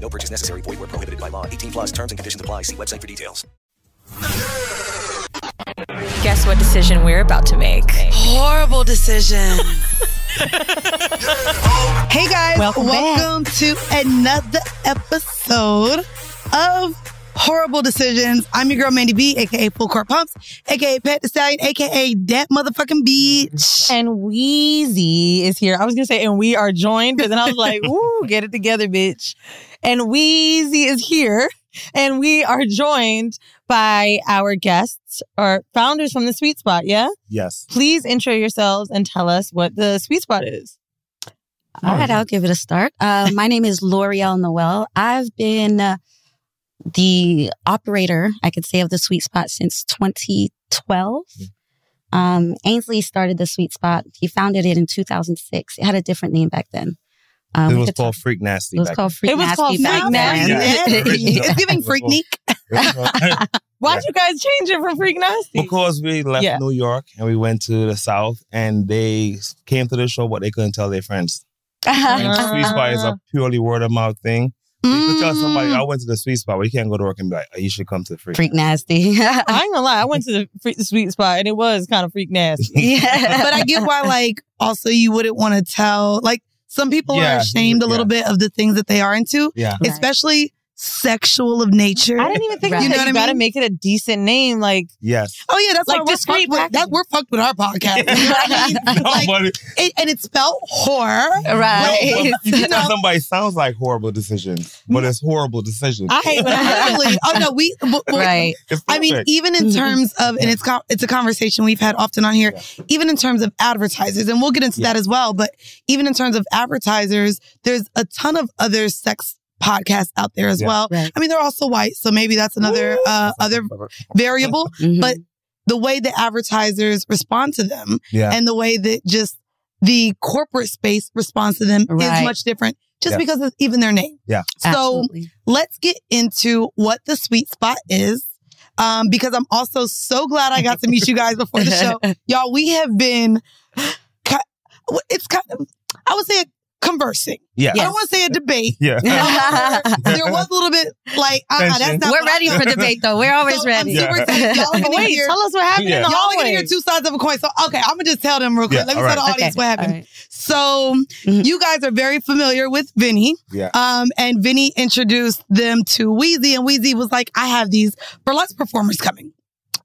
No purchase necessary. Void where prohibited by law. 18 plus terms and conditions apply. See website for details. Guess what decision we're about to make? Horrible decision. hey guys, Welcome welcome to another episode of Horrible Decisions. I'm your girl Mandy B, aka Full Court Pumps, aka Pet the Stallion, aka that motherfucking bitch. And Wheezy is here. I was gonna say, and we are joined, but then I was like, ooh, get it together, bitch!" And Wheezy is here, and we are joined by our guests or founders from the Sweet Spot. Yeah, Yes. please intro yourselves and tell us what the Sweet Spot is. All right, I'll give it a start. Uh, my name is L'Oreal Noel. I've been uh, the operator, I could say, of the Sweet Spot since 2012. Um, Ainsley started the Sweet Spot. He founded it in 2006. It had a different name back then. Um, it was called talk- Freak Nasty. It was called Freak It was Nasty called Freak then. Nasty. it's giving Freaknik. then. Why'd you guys change it from Freak Nasty? because we left Yeah. New York and we went to the South and they came to the show, but they couldn't tell their friends. Uh-huh. And Sweet Spot is a ah. purely word of mouth thing. You could tell somebody, mm. I went to the Sweet Spot, but you can't go to work and be like, oh, you should come to the Freak. Freak Nasty. I ain't gonna lie, I went to the free, Sweet Spot and it was kind of freak nasty. yeah. but I get why, like, also you wouldn't want to tell. Like, some people Yeah, are ashamed a little bit of the things that they are into, Yeah. Right. especially sexual of nature. I didn't even think Right. of You that. know You what I gotta mean? make it a decent name. Like, Yes. Oh yeah, that's Like why we're discreet fucked with, that, we're fucked with our podcast. You know I mean? Like, it, and it's spelled horror. right. No, but you You can tell know- somebody sounds like horrible decisions, but it's horrible decisions. I hate when. Oh no, we. w- w- right. I mean, even in terms of, and it's co- it's a conversation we've had often on here. Even in terms of advertisers, and we'll get into that as well. But even in terms of advertisers, there's a ton of other sex podcasts out there as Yeah. well. Right. I mean, they're also white, so maybe that's another uh, other variable. Mhm. But the way the advertisers respond to them yeah. and the way that just the corporate space responds to them is much different just Yeah. because of even their name. Yeah. So Absolutely. let's get into what the sweet spot is. Um, because I'm also so glad I got to meet you guys before the show. Y'all, we have been, it's kind of, I would say conversing. yeah. I don't want to say a debate. Yeah. there was a little bit like, uh, that's not We're what I- ready for debate, though. We're always So ready. I'm super Yeah. excited. Y'all are gonna wait, hear- tell us what happened Yeah. in the Y'all are gonna hear two sides of a coin. So okay, I'm gonna just tell them real quick. Yeah, Let me all tell the right. audience what happened. right. So Mhm. you guys are very familiar with Vinny. Yeah. Um, and Vinny introduced them to Wheezy, and Wheezy was like, I have these burlesque performers coming.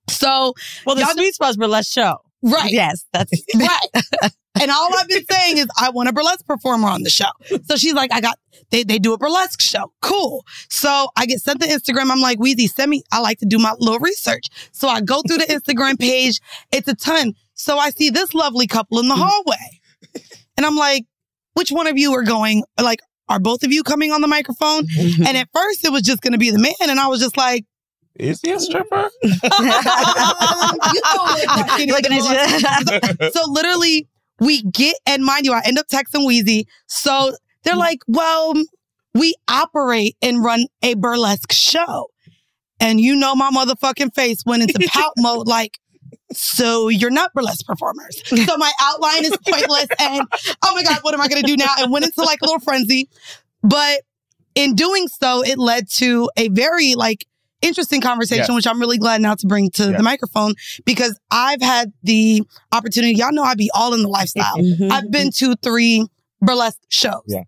So Well, the Y'all- Sweet Spot's burlesque show. Right. Yes, that's Right. and all I've been saying is I want a burlesque performer on the show. So she's like, I got they they do a burlesque show. Cool. So I get sent the Instagram. I'm like, Wheezy, send me. I like to do my little research. So I go through the Instagram page. It's a ton. So I see this lovely couple in the mm-hmm. hallway. And I'm like, which one of you are going? Like, are both of you coming on the microphone? Mm-hmm. And at first it was just gonna be the man. And I was just like, Is he a stripper? you don't like looking at you. so literally we get and mind you i end up texting wheezy so they're mm. like well we operate and run a burlesque show. And you know my motherfucking face went into pout mode like so you're not burlesque performers. So my outline is pointless and oh my god what am i going to do now? And went into like a little frenzy. But in doing so it led to a very like interesting conversation Yes. which i'm really glad now to bring to Yeah. the microphone because i've had the opportunity y'all know i be all in the lifestyle Mhm. I've been to three burlesque shows. Yeah.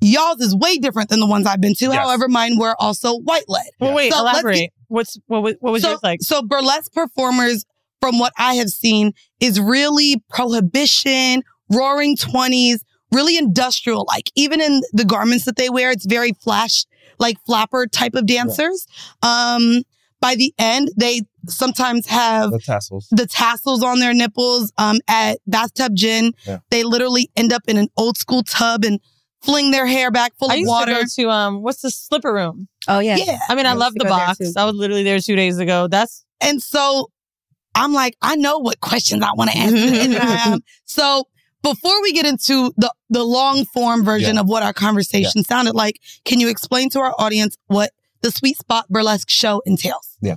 Y'all's is way different than the ones I've been to. Yes. However, mine were also white led. Well, wait, So elaborate. get- What's what was what was so, yours like? so burlesque performers, from what I have seen, is really prohibition, roaring twenties, really industrial. Like even in the garments that they wear, it's very flash, like flapper type of dancers. Um, by the end, they sometimes have The tassels. the tassels on their nipples. Um, at bathtub gin, Yeah. they literally end up in an old school tub and fling their hair back full I of used water. to go to um, what's the slipper room? Oh yeah. yeah. I mean, I I love the box. I was literally there two days ago. That's And so I'm like, I know what questions I want to ask. and So before we get into the, the long form version Yeah. of what our conversation sounded like, can you explain to our audience what the Sweet Spot Burlesque show entails? Yeah.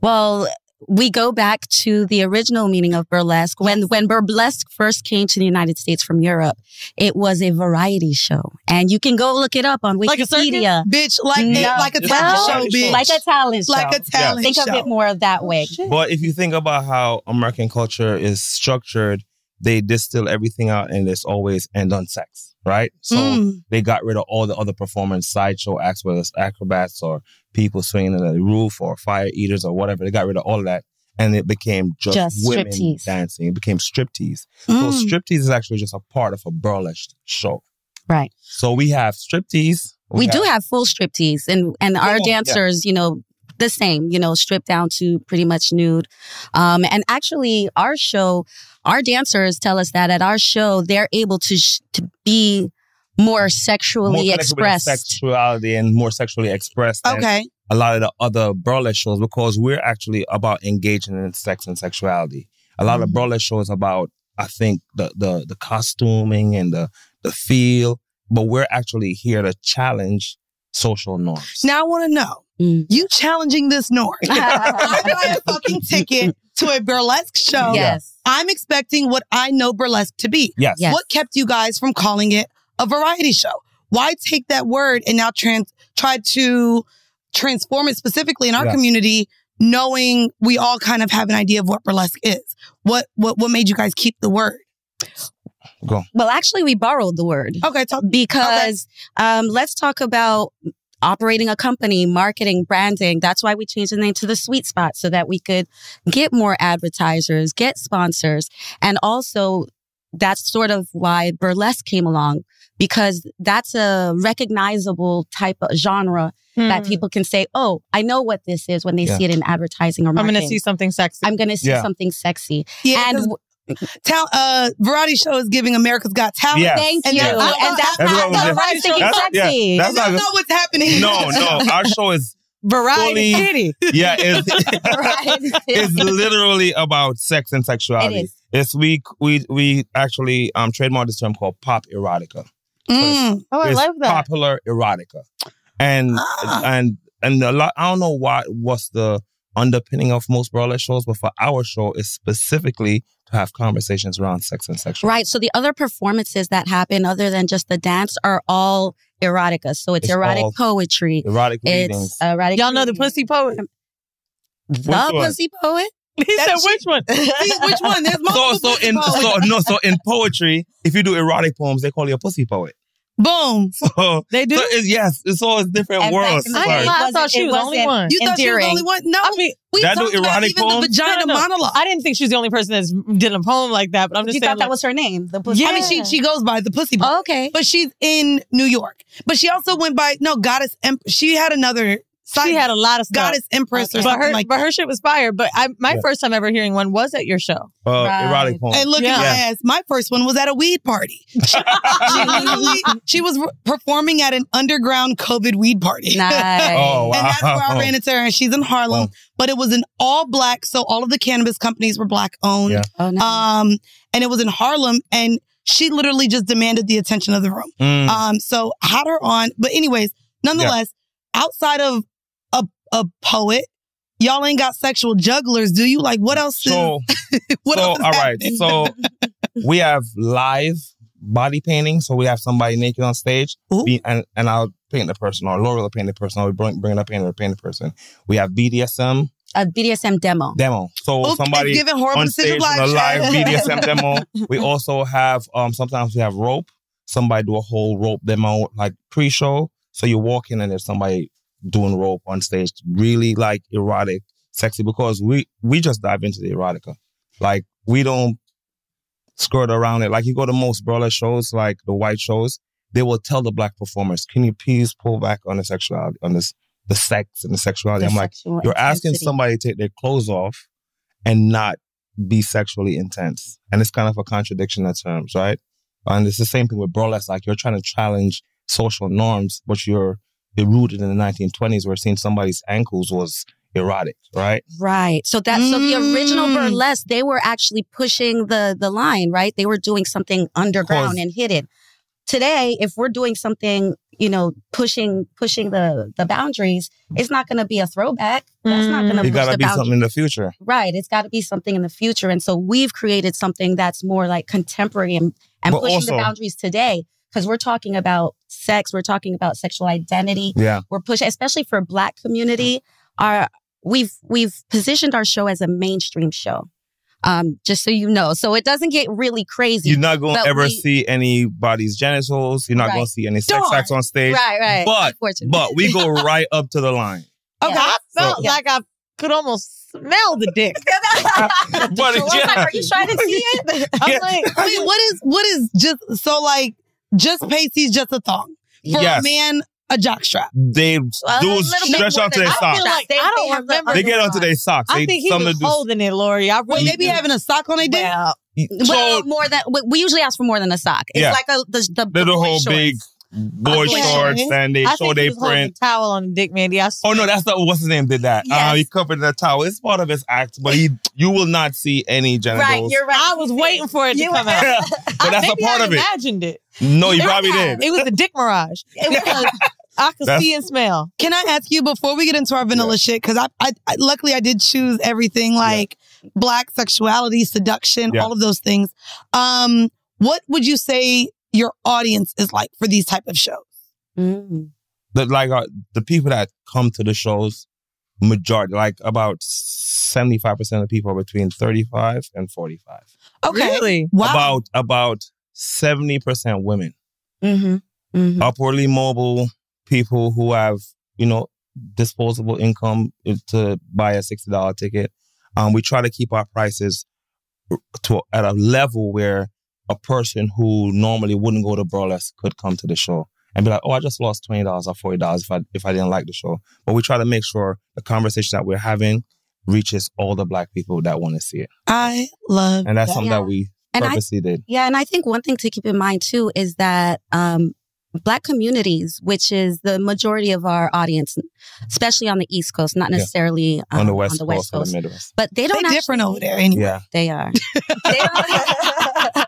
Well, we go back to the original meaning of burlesque. When when burlesque first came to the United States from Europe, it was a variety show, and you can go look it up on Like a circus? Wikipedia. Bitch, like, No. like a talent Well, show, bitch. like a talent show. Like a talent Think show. of it more that way. Oh, but if you think about how American culture is structured, they distill everything out and it's always end on sex, right? So Mm. they got rid of all the other performance sideshow acts, whether it's acrobats or people swinging on the roof or fire eaters or whatever. They got rid of all of that. And it became just, Just women striptease. dancing. It became striptease. Mm. So striptease is actually just a part of a burlesque show. Right. So we have striptease. We do have full striptease, and and our Oh, yeah. dancers, you know, the same, you know, stripped down to pretty much nude. Um, and actually, our show, our dancers tell us that at our show, they're able to sh- to be more more sexually connected with expressed. sexuality and more sexually expressed. than Okay. a lot of the other burlesque shows because we're actually about engaging in sex and sexuality. A lot Mm-hmm. of burlesque shows about, I think, the the the costuming and the the feel, but we're actually here to challenge social norms. Now I want to know, Mm. you challenging this norm. I buy a fucking ticket to a burlesque show. Yes. I'm expecting what I know burlesque to be. Yes. Yes. What kept you guys from calling it a variety show? Why take that word and now trans try to transform it specifically in our Yeah. community, knowing we all kind of have an idea of what burlesque is? What what what made you guys keep the word? Well, actually, we borrowed the word Okay, talk. because um, let's talk about operating a company, marketing, branding. That's why we changed the name to the Sweet Spot so that we could get more advertisers, get sponsors, and also that's sort of why burlesque came along because that's a recognizable type of genre that Hmm. people can say, "Oh, I know what this is" when they Yeah. see it in advertising or marketing. I'm going to see something sexy. I'm going to see Yeah. something sexy. Yeah, and 'cause tal- uh, variety show is giving America's Got Talent. Yeah. thank And you. that's- And that's That's not what was the it. right thing That's- yeah, sexy. that's don't not- know what's happening. No, no, our show is Variety fully- City. yeah, it's, it's literally about sex and sexuality. It is. It's we we we actually um trademarked this term called pop erotica. Mm. Oh, I love that. popular erotica, and Ah. and and a lot. I don't know what what's the underpinning of most burlesque shows, but for our show, is specifically to have conversations around sex and sexuality. Right. So the other performances that happen, other than just the dance, are all erotica. So it's, It's erotic poetry. Erotic readings. It's erotic. Y'all know the pussy poet? The one? pussy poet. He said That's- which one? See, which one? There's so multiple. so in poets. so no so in poetry, if you do erotic poems, they call you a pussy poet. Boom. So, They do? so it's, yes, it's all it's different And worlds. back in the I Sorry. I thought she was the only one. You thought she was the only one? No, I mean, we That do talked about erotic even poems? the vagina No, no, no. monologue. I didn't think she was the only person that's did a poem like that, but I'm just You saying. thought that was her name. The pussy. I mean, she she goes by the pussy. Oh, okay. But she's in New York. But she also went by no goddess. Em- she had another side. she had a lot of stuff. goddess empress or but something her, like. but her shit was fire. But I, my Yeah. first time ever hearing one was at your show. Uh, Right. Erotic poem. And look Yeah. at my ass. My first one was at a weed party. She, she literally she was re- performing at an underground COVID weed party. Nice. Oh, wow. And that's where I ran into her. And she's in Harlem, Wow. but it was an all black. So all of the cannabis companies were black owned. Yeah. Oh, no. Um, and it was in Harlem, and she literally just demanded the attention of the room. Mm. Um, so had her on, but anyways, nonetheless, outside of a a poet, y'all ain't got sexual jugglers, do you? Like, what else? so is, what so else is all right. So we have live body painting. So we have somebody naked on stage, be, and and I'll paint the person, or Laura will paint the person, or we bring bring it up and paint the person. We have BDSM a BDSM demo. demo. So Oops, somebody it's giving horrible on decision stage on a live live. BDSM demo. We also have um sometimes we have rope. somebody do a whole rope demo like pre-show. So you walk in and there's somebody doing rope on stage, really like erotic, sexy. Because we we just dive into the erotica, like we don't skirt around it. Like you go to most burlesque shows, like the white shows, they will tell the black performers, "Can you please pull back on the sexuality, on this the sex and the sexuality?" The I'm like, you're asking somebody to take their clothes off and not be sexually intense, and it's kind of a contradiction at terms, right? And it's the same thing with burlesque. Like you're trying to challenge social norms, but you're rooted in the 1920s, where seeing somebody's ankles was erotic, right? Right. So that so the original Mm. burlesque, they were actually pushing the the line, right? They were doing something underground and hidden. Today, if we're doing something, you know, pushing pushing the the boundaries, it's not going to be a throwback. That's not going to It gotta be boundaries. something in the future. Right. It's got to be something in the future. And so we've created something that's more like contemporary and, and But pushing also- the boundaries today. Because we're talking about sex, we're talking about sexual identity. Yeah. We're pushing, especially for Black community. Our we've we've positioned our show as a mainstream show. Um, just so you know, so it doesn't get really crazy. You're not going to ever we- see anybody's genitals. You're not Right. going to see any sex Darn. acts on stage. Right, right. But but we go right up to the line. Okay, Yeah. I felt So- like I could almost smell the dick. But So I was like, are you trying to see it? I'm Yeah. like, Wait, what is what is just so like just pasties just a thong for Yes. a man a jockstrap? They Well, a do stretch more out to their that. I socks. feel like They- I don't have the remember. They get onto their socks. I They, think he was of holding it, Lori. I Wait, really they be having a sock on their dick? well, well, So more than we- we usually ask for more than a sock. It's Yeah. like a the the, they're the whole shorts. big boy boy shorts shorts. and they I show think they he was holding print. a towel on the dick, Mandy. I Oh no, that's not what's his name did that. Uh, he covered the towel. It's part of his act, but he you will not see any genitals. Right, you're right. I was waiting for it to You- come out. but that's a part I of it. imagined it. No, you Yeah. probably did. It was the dick mirage. It was- I could That's- see and smell. Can I ask you before we get into our vanilla shit? Because I, I, I, luckily I did choose everything like black sexuality, seduction, Yeah. all of those things. Um, what would you say your audience is like for these type of shows? Mm. The, like uh, the people that come to the shows, majority like about seventy five percent of people are between thirty five and forty five. Okay, Really? wow. About about seventy percent women, Mm-hmm. Mm-hmm. upwardly mobile people who have you know disposable income to buy a sixty dollar ticket. Um, we try to keep our prices to at a level where a person who normally wouldn't go to burlesque could come to the show and be like, "Oh, I just lost twenty dollars or forty dollars if I if I didn't like the show." But we try to make sure the conversation that we're having reaches all the black people that want to see it, I love and that's that. something Yeah. that we And I purposely did. Yeah, and I think one thing to keep in mind too is that um, Black communities, which is the majority of our audience, especially on the East Coast, not Yeah. necessarily um, on the west on the West coast, Coast, the but they They don't have different actually, over there anyway. Yeah, They are. they, don't,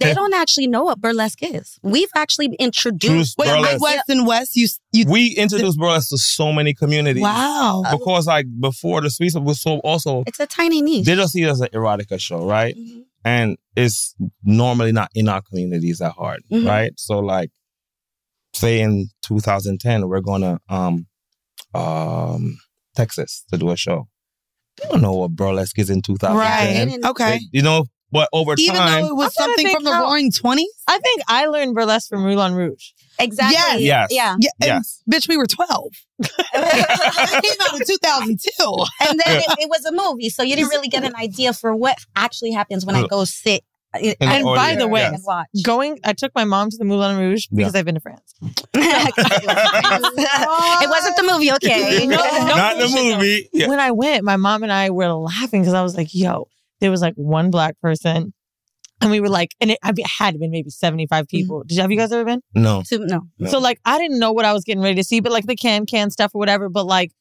they don't actually know what burlesque is. We've actually introduced. Wait, Burlesque. Midwest and West, you you we introduced burlesque to so many communities. wow. Because like before the Sweets was so also It's a tiny niche. they just see it as an erotica show, right? Mhm. And it's normally not in our communities that hard, Mhm. right? So like say in 2010 we're going to um um Texas to do a show. They don't know what burlesque is in 2010. Right. Okay. They- you know, but over Even time Even though it was something from the count- Roaring Twenties. I think I learned burlesque from Moulin Rouge. Exactly. Yes. Yeah. Yeah, and Yes. bitch, we were twelve. it came out in two thousand two. and then it, it was a movie, so you didn't really get an idea for what actually happens when I go sit. in- the And by the way, yes. Going, I took my mom to the Moulin Rouge because I've been to France. it wasn't the movie, okay? No, no Not the movie. Yeah. When I went, my mom and I were laughing because I was like, yo, there was like one black person. And we were like, and it, I mean, it had been maybe 75 mm-hmm. people. Did you, have you guys ever been? No. To- no. No. So like, I didn't know what I was getting ready to see, but like the can can stuff or whatever. But like,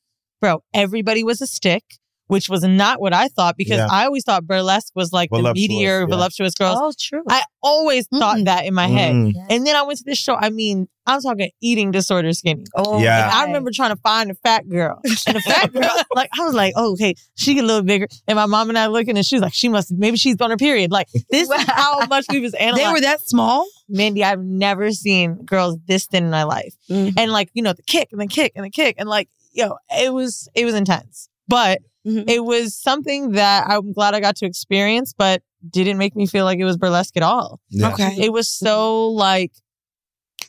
bro, everybody was a stick, which was not what I thought because Yeah. I always thought burlesque was like Voluptuous, the meteor, yeah. voluptuous girls. Oh, true. I always thought Mm-mm. that in my head. Mm. And then I went to this show. I mean, I'm talking eating disorder skinny. oh, Yeah. And I remember trying to find a fat girl. And the fat girl, like, I was like, oh, okay, she get a little bigger. And my mom and I looking, and she was like, she must, maybe she's on her period. Like, this is how much we was analyzing. They were that small. Mandy, I've never seen girls this thin in my life. Mhm. And like, you know, the kick and the kick and the kick. And like, yo, it was, it was intense. But Mhm. it was something that I'm glad I got to experience, but didn't make me feel like it was burlesque at all. Yeah. Okay. It was so like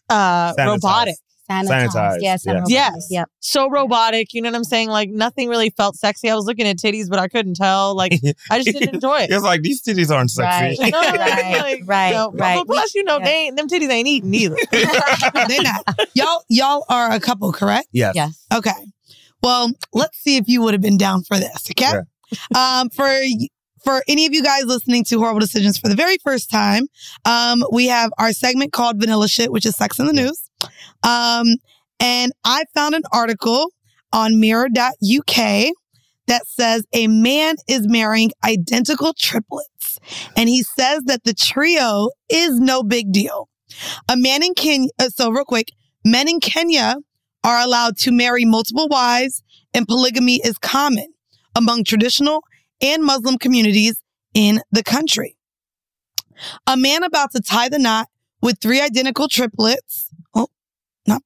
uh Sanitized. robotic. Sanitized. Sanitized, Yes. yeah. Yes. Yep. So robotic. You know what I'm saying? Like nothing really felt sexy. I was looking at titties, but I couldn't tell. Like I just didn't enjoy it. It's like these titties aren't sexy. Right. No, Right, like, right, you know, right. But plus, you know, Yeah. they ain't, them titties ain't eating either. They're not. Y'all, y'all are a couple, correct? Yes. Yes. Okay. Well, let's see if you would have been down for this. Okay. Um, for for any of you guys listening to Horrible Decisions for the very first time, um, we have our segment called Vanilla Shit, which is Sex in the News. Um, and I found an article on Mirror.uk that says a man is marrying identical triplets, and he says that the trio is no big deal. A man in Kenya. Uh, so real quick, men in Kenya are allowed to marry multiple wives, and polygamy is common among traditional and Muslim communities in the country. A man about to tie the knot with three identical triplets. Oh, no.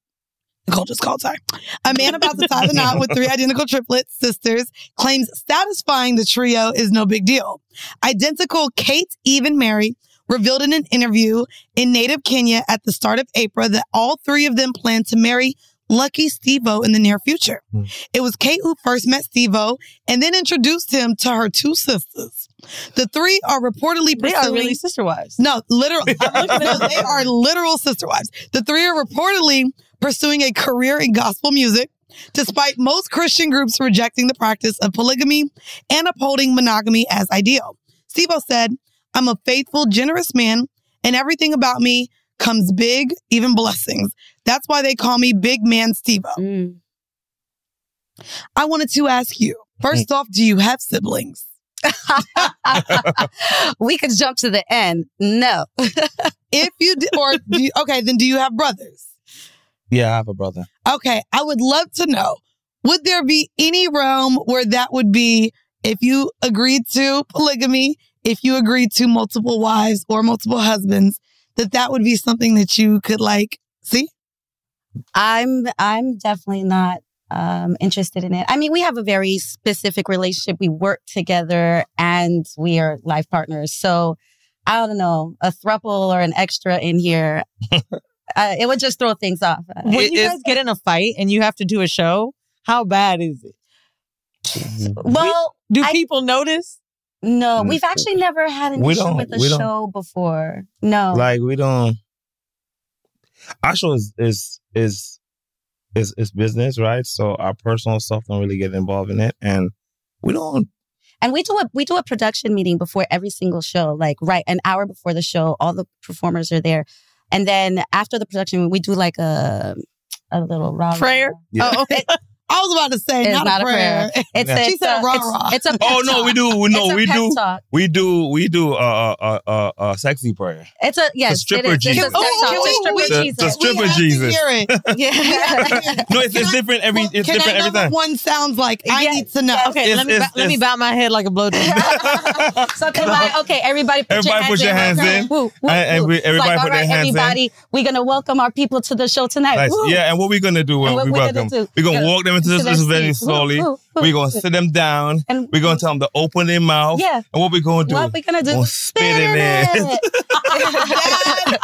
Nicole just called, sorry. A man about to tie the knot with three identical triplet sisters claims satisfying the trio is no big deal. Identical Kate Eve and Mary revealed in an interview in native Kenya at the start of April that all three of them plan to marry Lucky Stevo in the near future. Hmm. It was Kate who first met Stevo and then introduced him to her two sisters. The three are reportedly they pursuing are really sister wives. no, literally. no, they are literal sister wives. The three are reportedly pursuing a career in gospel music, despite most Christian groups rejecting the practice of polygamy and upholding monogamy as ideal. Steve said, I'm a faithful, generous man, and everything about me comes big, even blessings. That's why they call me Big Man Steve. Mm. I wanted to ask you, first off, do you have siblings? we could jump to the end. No. If you do, or do you, okay, then do you have brothers? Yeah, I have a brother. Okay, I would love to know would there be any realm where that would be if you agreed to polygamy, if you agreed to multiple wives or multiple husbands, that that would be something that you could like see? I'm I'm definitely not um interested in it. I mean, we have a very specific relationship. We work together and we are life partners. So I don't know, a thruple or an extra in here. uh, it would just throw things off. When It you guys get in a fight and you have to do a show, how bad is it? Well, Do I- people notice? No, we've actually never had an We issue don't- with a don't. show before. No. Like we don't. Our show is is is is is business, right? So our personal stuff don't really get involved in it, and we don't. And we do a we do a production meeting before every single show, like right an hour before the show. All the performers are there, and then after the production, we do like a a little rah Prayer? Yeah. Oh, okay. I was about to say, It's not, not a a prayer. It's Yeah. a, She it's said a, rah, it's, rah. it's a pep Oh no, we do. We no, It's a we do. talk. We do. We do. Uh, uh, uh, uh, sexy prayer. It's a yes. stripper it is. It's Jesus. a pep Oh, It's a stripper the- Jesus. the stripper Jesus. To hear it. Yeah. No, it's, it's different. Every Well, it's can different I know every time. what one sounds like? I Yes, need to know. yes. Okay, It's- let me ba- let me bow my head like a blow dry. So come on, okay, everybody put Everybody your put your hands hands in. in. Woo, woo, And- and woo. we- It's everybody put their hands in. everybody, we're gonna welcome our people to the show tonight. Yeah, and what we gonna do when we we gonna welcome? do? We're gonna Gonna- walk them into this, their this very seats. Woo, slowly. woo, woo. We're gonna sit them down. And We're gonna tell them to open their mouth. Yeah. And what we gonna do? what we gonna do? We'll spit in it.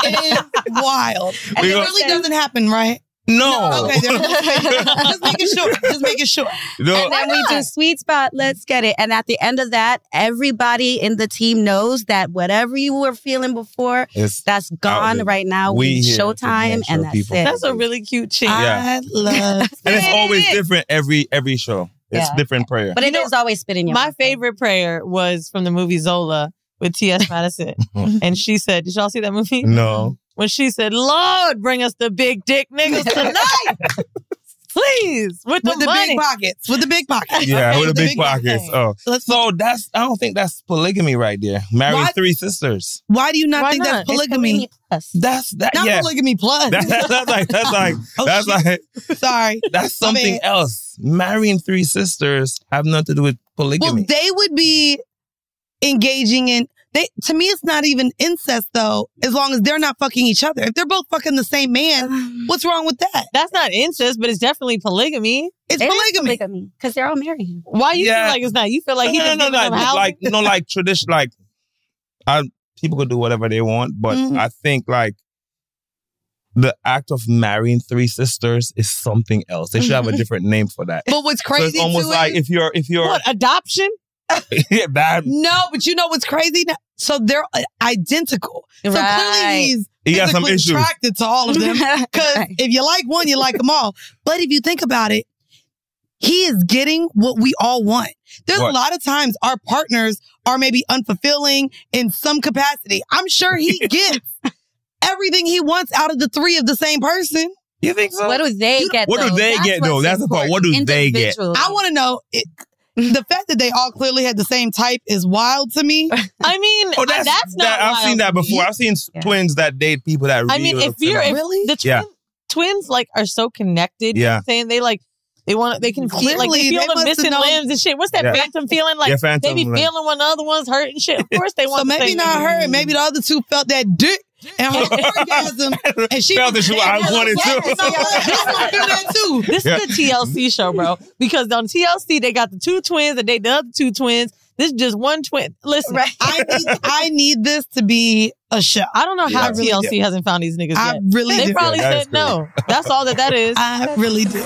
That is wild. And it really doesn't happen, right? No. Okay, there- just making sure. Just making sure. no. and then we do sweet spot. Let's get it. And at the end of that, everybody in the team knows that whatever you were feeling before, It's that's gone there. right now. We We here to showtime, and that's people- it. That's a really cute chink. Yeah. I love and it's always different every every show. It's Yeah. different prayer. but it is always spitting My mouth. favorite prayer was from the movie Zola with T.S. Madison. and she said, Did y'all see that movie? no. When she said, Lord, bring us the big dick niggas tonight. Please. With the, with the money. big pockets. With the big pockets. Yeah, with the The big pockets. Oh. Let's- So that's I don't think that's polygamy right there. Marrying three sisters. Why do you not Why think not? that's It's polygamy? plus. That's that Not yeah. polygamy plus. That- that's like that's like Oh, that's shit. like Sorry. that's My something bad. else. Marrying three sisters have nothing to do with polygamy. Well, polygamy. they would be engaging in they to me it's not even incest though, as long as they're not fucking each other. If they're both fucking the same man, what's wrong with that? That's not incest, but it's definitely polygamy. It's It is polygamy. polygamy because they're all married. Why you Yeah. feel like it's not? You feel like he no, just no, giving no, them like, you know, like tradition, like I, people could do whatever they want, but Mhm. I think like the act of marrying three sisters is something else. They should have a different name for that. But what's So crazy it's almost too like is- if you're if you're What adoption? yeah, bad. no, but you know what's crazy? So they're uh, identical. So Right. clearly he's He got some issues. attracted to all of them. Because Right. if you like one, you like them all. But if you think about it, he is getting what we all want. There's What? a lot of times our partners are maybe unfulfilling in some capacity. I'm sure he gets everything he wants out of the three of the same person. You think so? What do they You- get? what do though? they get, though? That's the part. What do they get? I want to know. It, the fact that they all clearly had the same type is wild to me. I mean, Oh, I- that's, that's, not. that, I've wild seen that before. I've seen Yeah. twins that date people that. I mean, really if you're if Really? the twin, Yeah. twins like are so connected, you know Yeah. I'm saying they like they want they can feel like Clearly, they feel they the missing limbs and shit. What's that Yeah. phantom feeling like? Yeah, phantom they be limb. feeling when the other one's hurt and shit. Of course they want. So the maybe same not thing. her. Maybe the other two felt that dick and her orgasm, and she Felt that she- I wanted to. Yes, I do that too. This Yeah. is a TLC show, bro. Because on TLC they got the two twins and they the other two twins. This is just one twin. Listen, I need, I need this to be a show. I don't know how really TLC do. hasn't found these niggas I yet. really They do. probably Yeah, that is said no. That's all that that is. I really do.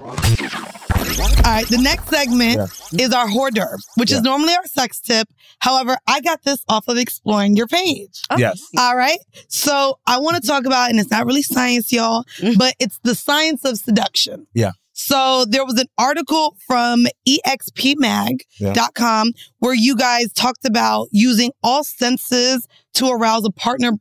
All right, the next segment is our hors d'oeuvre, which is normally our sex tip. However, I got this off of exploring your page. Yes. All right. So I want to talk about, and it's not really science, y'all, mm-hmm. but it's the science of seduction. Yeah. So there was an article from expmag.com where you guys talked about using all senses to arouse a partner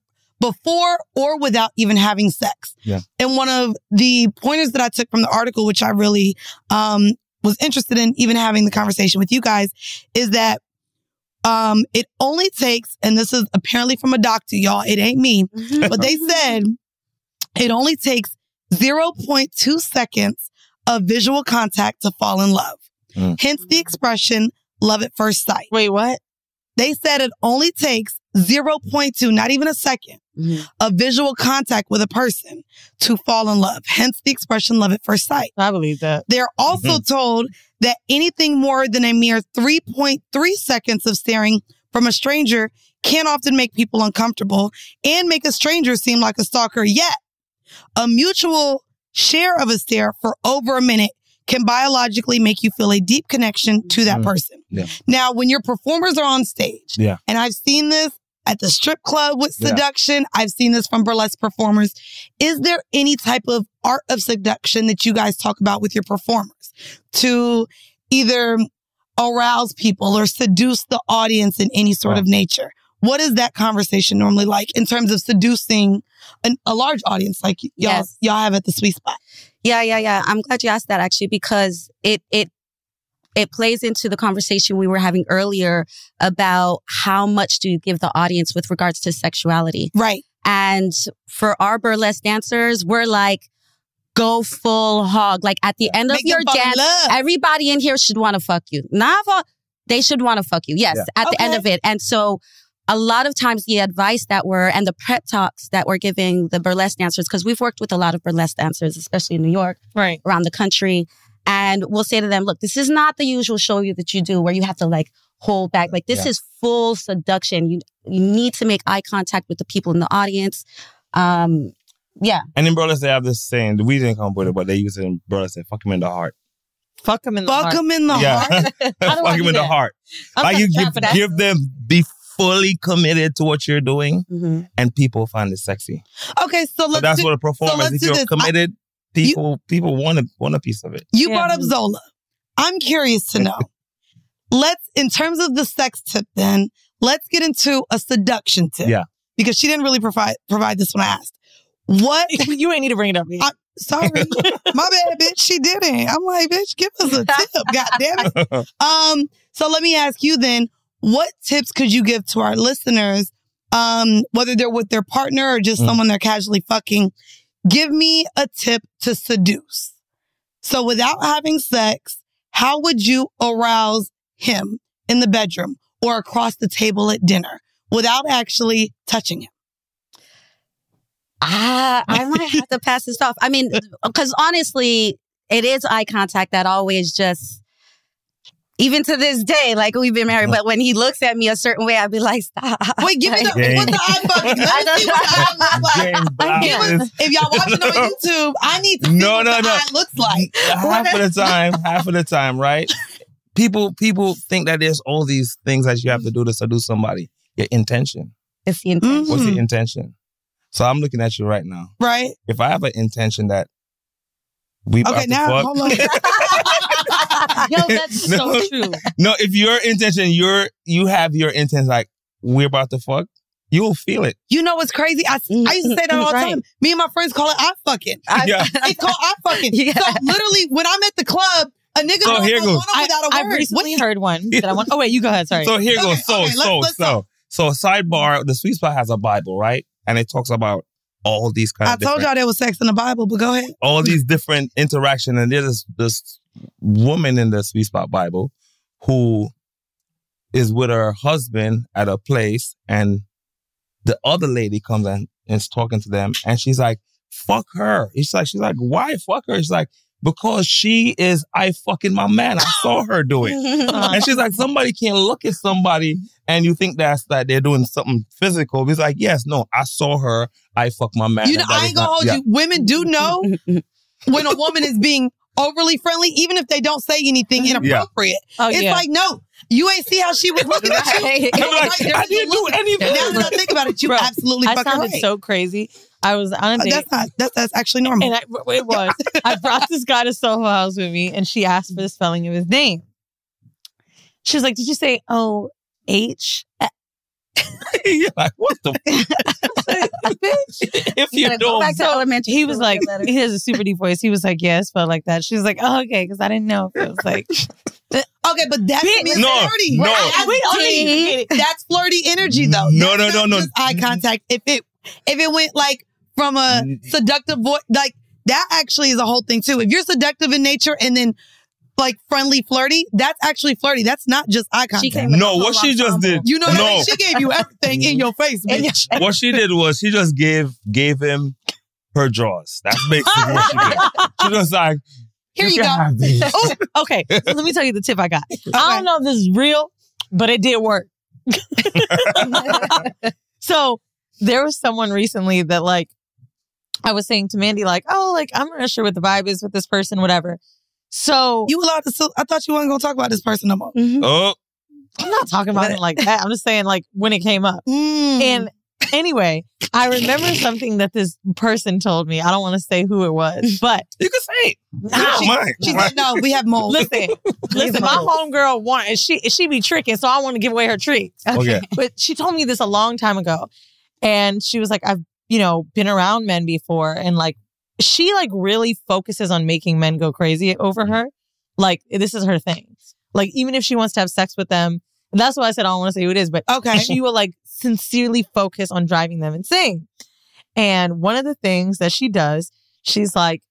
before or without even having sex. Yeah. And one of the pointers that I took from the article, which I really um, was interested in even having the conversation with you guys, is that um, it only takes, and this is apparently from a doctor, y'all, it ain't me, but they said it only takes 0.2 seconds of visual contact to fall in love. Mm. Hence the expression love at first sight. Wait, what? They said it only takes 0.2, not even a second, of visual contact with a person to fall in love. Hence the expression love at first sight. I believe that. They're also told that anything more than a mere 3.3 seconds of staring from a stranger can often make people uncomfortable and make a stranger seem like a stalker. Yet, a mutual share of a stare for over a minute can biologically make you feel a deep connection to that Mhm. person. Yeah. Now, when your performers are on stage, Yeah. and I've seen this at the strip club with Yeah. seduction, I've seen this from burlesque performers. Is there any type of art of seduction that you guys talk about with your performers to either arouse people or seduce the audience in any sort Wow. of nature? What is that conversation normally like in terms of seducing an, a large audience like y'all Yes. y'all have at the sweet spot? Yeah, yeah, yeah. I'm glad you asked that actually because it it it plays into the conversation we were having earlier about how much do you give the audience with regards to sexuality. Right. And for our burlesque dancers, we're like go full hog. Like at the end of Make your dance, everybody in here should want to fuck you. Not they should want to fuck you. Yes, Yeah. at the end of it. And so a lot of times the advice that we're and the prep talks that we're giving the burlesque dancers, because we've worked with a lot of burlesque dancers, especially in New York, Right. around the country. And we'll say to them, look, this is not the usual show you that you do where you have to like hold back. Like this Yeah. is full seduction. You you need to make eye contact with the people in the audience. Um, yeah. And in burlesque, they have this saying. We didn't come up with it, but they use it in burlesque. They fuck him in the heart. Fuck them in the heart. Fuck heart. them in the yeah, heart. How do I fuck do him in the heart. I'm like you give, give them be fully committed to what you're doing, Mm-hmm. and people find it sexy. Okay, so So let's that's do, what a performance. let's if you're this. I- committed, people people want a want a piece of it. You brought up Zola. I'm curious to know. let's, in terms of the sex tip, then let's get into a seduction tip. Yeah. Because she didn't really provide provide this when I asked. What you ain't need to bring it up. I, sorry, my bad, bitch. She didn't. I'm like, bitch, give us a tip. God damn it. Um. So let me ask you then. What tips could you give to our listeners? Um, whether they're with their partner or just Mm. someone they're casually fucking, give me a tip to seduce. So without having sex, how would you arouse him in the bedroom or across the table at dinner without actually touching him? Ah, I might have to pass this off. I mean, because honestly, it is eye contact that always just, even to this day, like we've been married, but when he looks at me a certain way, I'd be like, stop. Wait, give me the James. what's the eye fucking? Let me see what the eye looks like. James us- if y'all watching on YouTube, I need to see No, what no, the no. eye looks like. half of the time, half of the time, right? People people think that there's all these things that you have to do to seduce somebody. Your intention. It's the intention. What's Mm-hmm. the intention? So I'm looking at you right now. Right. If I have an intention that we about Okay, to now fuck, hold on. Yo, that's No. so true. no, if your intention, you're you have your intention like we're about to fuck, you will feel it. You know what's crazy? I, I used to say that all the Right. time. Me and my friends call it eye fucking. I, Yeah. It's called eye fucking. Yeah. So literally, when I'm at the club, a nigga So don't here goes. one I, without a I've word. recently What- heard one that I want. Oh wait, you go ahead. Sorry. So here Okay, goes. So okay, let's- so let's so so sidebar. The sweet spot has a Bible, right? And it talks about all these kind I told y'all there was sex in the Bible, but go ahead. all these different interaction and there's this, this woman in the sweet spot bible who is with her husband at a place and the other lady comes and is talking to them and she's like fuck her it's like she's like why fuck her she's like because she is eye fucking my man i saw her do it and she's like somebody can't look at somebody and you think that's that they're doing something physical he's like yes no i saw her eye fuck my man You know, I ain't gonna not- hold yeah. you. Women do know when a woman is being overly friendly, even if they don't say anything mm-hmm. inappropriate. Oh, it's yeah. like, no, you ain't see how she was looking at you. Right. You're I'm like, I didn't no do look. anything. Now that I think about it, you Bro, absolutely I fucking sounded right. so crazy. I was on a date. that's not that's that's actually normal. And I, it was. I brought this guy to Soho House with me, and she asked for the spelling of his name. She was like, "Did you say O H?" You're like, what the? if you Gotta go don't, back to elementary. He was school, like, get better. he has a super deep voice. He was like, "Yeah, it spelled like that." She was like, "Oh, okay," because I didn't know if it was like. Okay, but that's Bitch. No, flirty. no. That's We already flirty. That's flirty energy, though. No, That's no, no, no. just Eye contact. If it if it went like from a mm. seductive voice, like that actually is a whole thing too. If you're seductive in nature and then like friendly, flirty, that's actually flirty. That's not just eye contact. She no, what she just did. you know what no, I mean? She gave you everything in your face, bitch. what she did was she just gave gave him her drawers. That's basically what she did. She was like, Here you can go. Oh, okay. So let me tell you the tip I got. I don't know if this is real, but it did work. so there was someone recently that like I was saying to Mandy, like, oh, like I'm not sure what the vibe is with this person, whatever. So You allowed to still, I thought you weren't gonna talk about this person no more. Oh, I'm not talking about it like that. I'm just saying like when it came up. Mm. And anyway, I remember something that this person told me. I don't want to say who it was, but you can say it. No. She, mine. She said, no, we have mold. listen, listen, my homegirl wanted she she be tricking, so I want to give away her treats. Okay. But she told me this a long time ago. And she was like, I've, you know, been around men before. And like, she like really focuses on making men go crazy over her. Like, this is her thing. Like, even if she wants to have sex with them, and that's why I said I don't want to say who it is, but Okay. she will like sincerely focus on driving them insane. And one of the things that she does, she's like,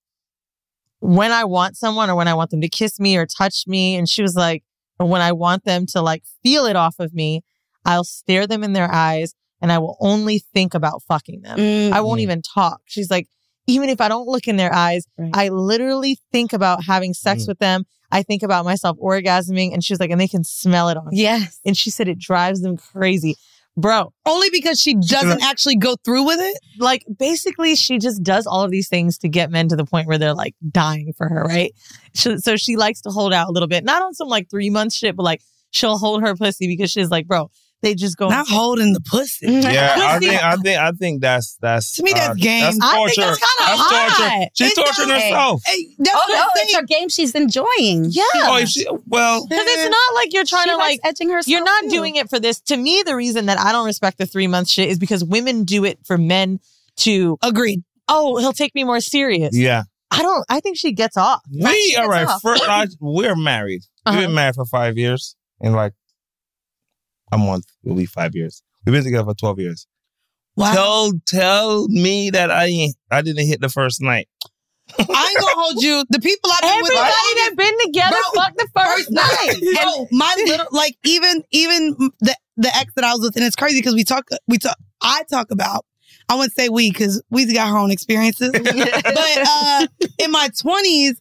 when I want someone or when I want them to kiss me or touch me, and she was like, or when I want them to like feel it off of me, I'll stare them in their eyes and I will only think about fucking them. Mm. I won't even talk. She's like, even if I don't look in their eyes, Right. I literally think about having sex Mm. with them. I think about myself orgasming. And she was like, and they can smell it on me. Yes. And she said it drives them crazy. Bro, Only because she doesn't actually go through with it. like basically she just does all of these things to get men to the point where they're like dying for her, right? She, so she likes to hold out a little bit, not on some like three month shit, but like she'll hold her pussy because she's like, bro, they just go Not holding the pussy. Yeah, I think I think I think that's that's To me, that's uh, games. That's I think torture. that's kinda That's torture. hot. She's It's torturing not- herself. Hey, that's Oh no, I'm it's a game she's enjoying. Yeah. Oh, she, well, Because it's not like you're trying She to likes like edging herself. You're not too. doing it for this. To me, the reason that I don't respect the three month shit is because women do it for men to. Agreed. Oh, he'll take me more serious. yeah. I don't. I think she gets off. We all right. First, I, we're married. We've Uh-huh. been married for five years. In like a month, will be five years. We've been together for twelve years. Wow. Tell tell me that I ain't I didn't hit the first night. I ain't gonna hold you. The people I've been with, Everybody that been together Bro, fucked the first night. and my little like even even the the ex that I was with, and it's crazy because we talk we talk I talk about. I wouldn't say we because we've got our own experiences. but uh, in my twenties,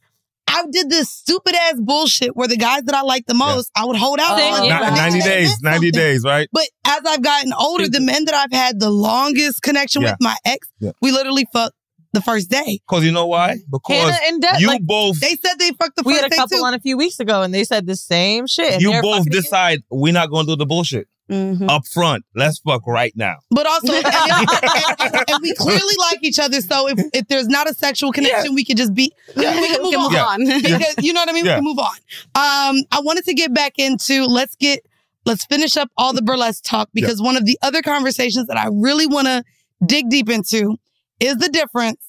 I did this stupid ass bullshit where the guys that I liked the most, I would hold out. Same on. here. Ni- Ninety days. Ninety something. days, right? But as I've gotten older, the men that I've had the longest connection Yeah. with, my ex, Yeah. we literally fucked the first day. Because you know why? Because and De- you like, both They said they fucked the we first had a day couple too. on a few weeks ago, and they said the same shit. and you both fucking again. decide we're not gonna do the bullshit Mhm. up front. Let's fuck right now. But also, and, and- and we clearly like each other. So if, if there's not a sexual connection, we can just be, we can move can on. move Yeah. on. Because you know what I mean? Yeah. We can move on. Um, I wanted to get back into let's get let's finish up all the burlesque talk because one of the other conversations that I really want to dig deep into is the difference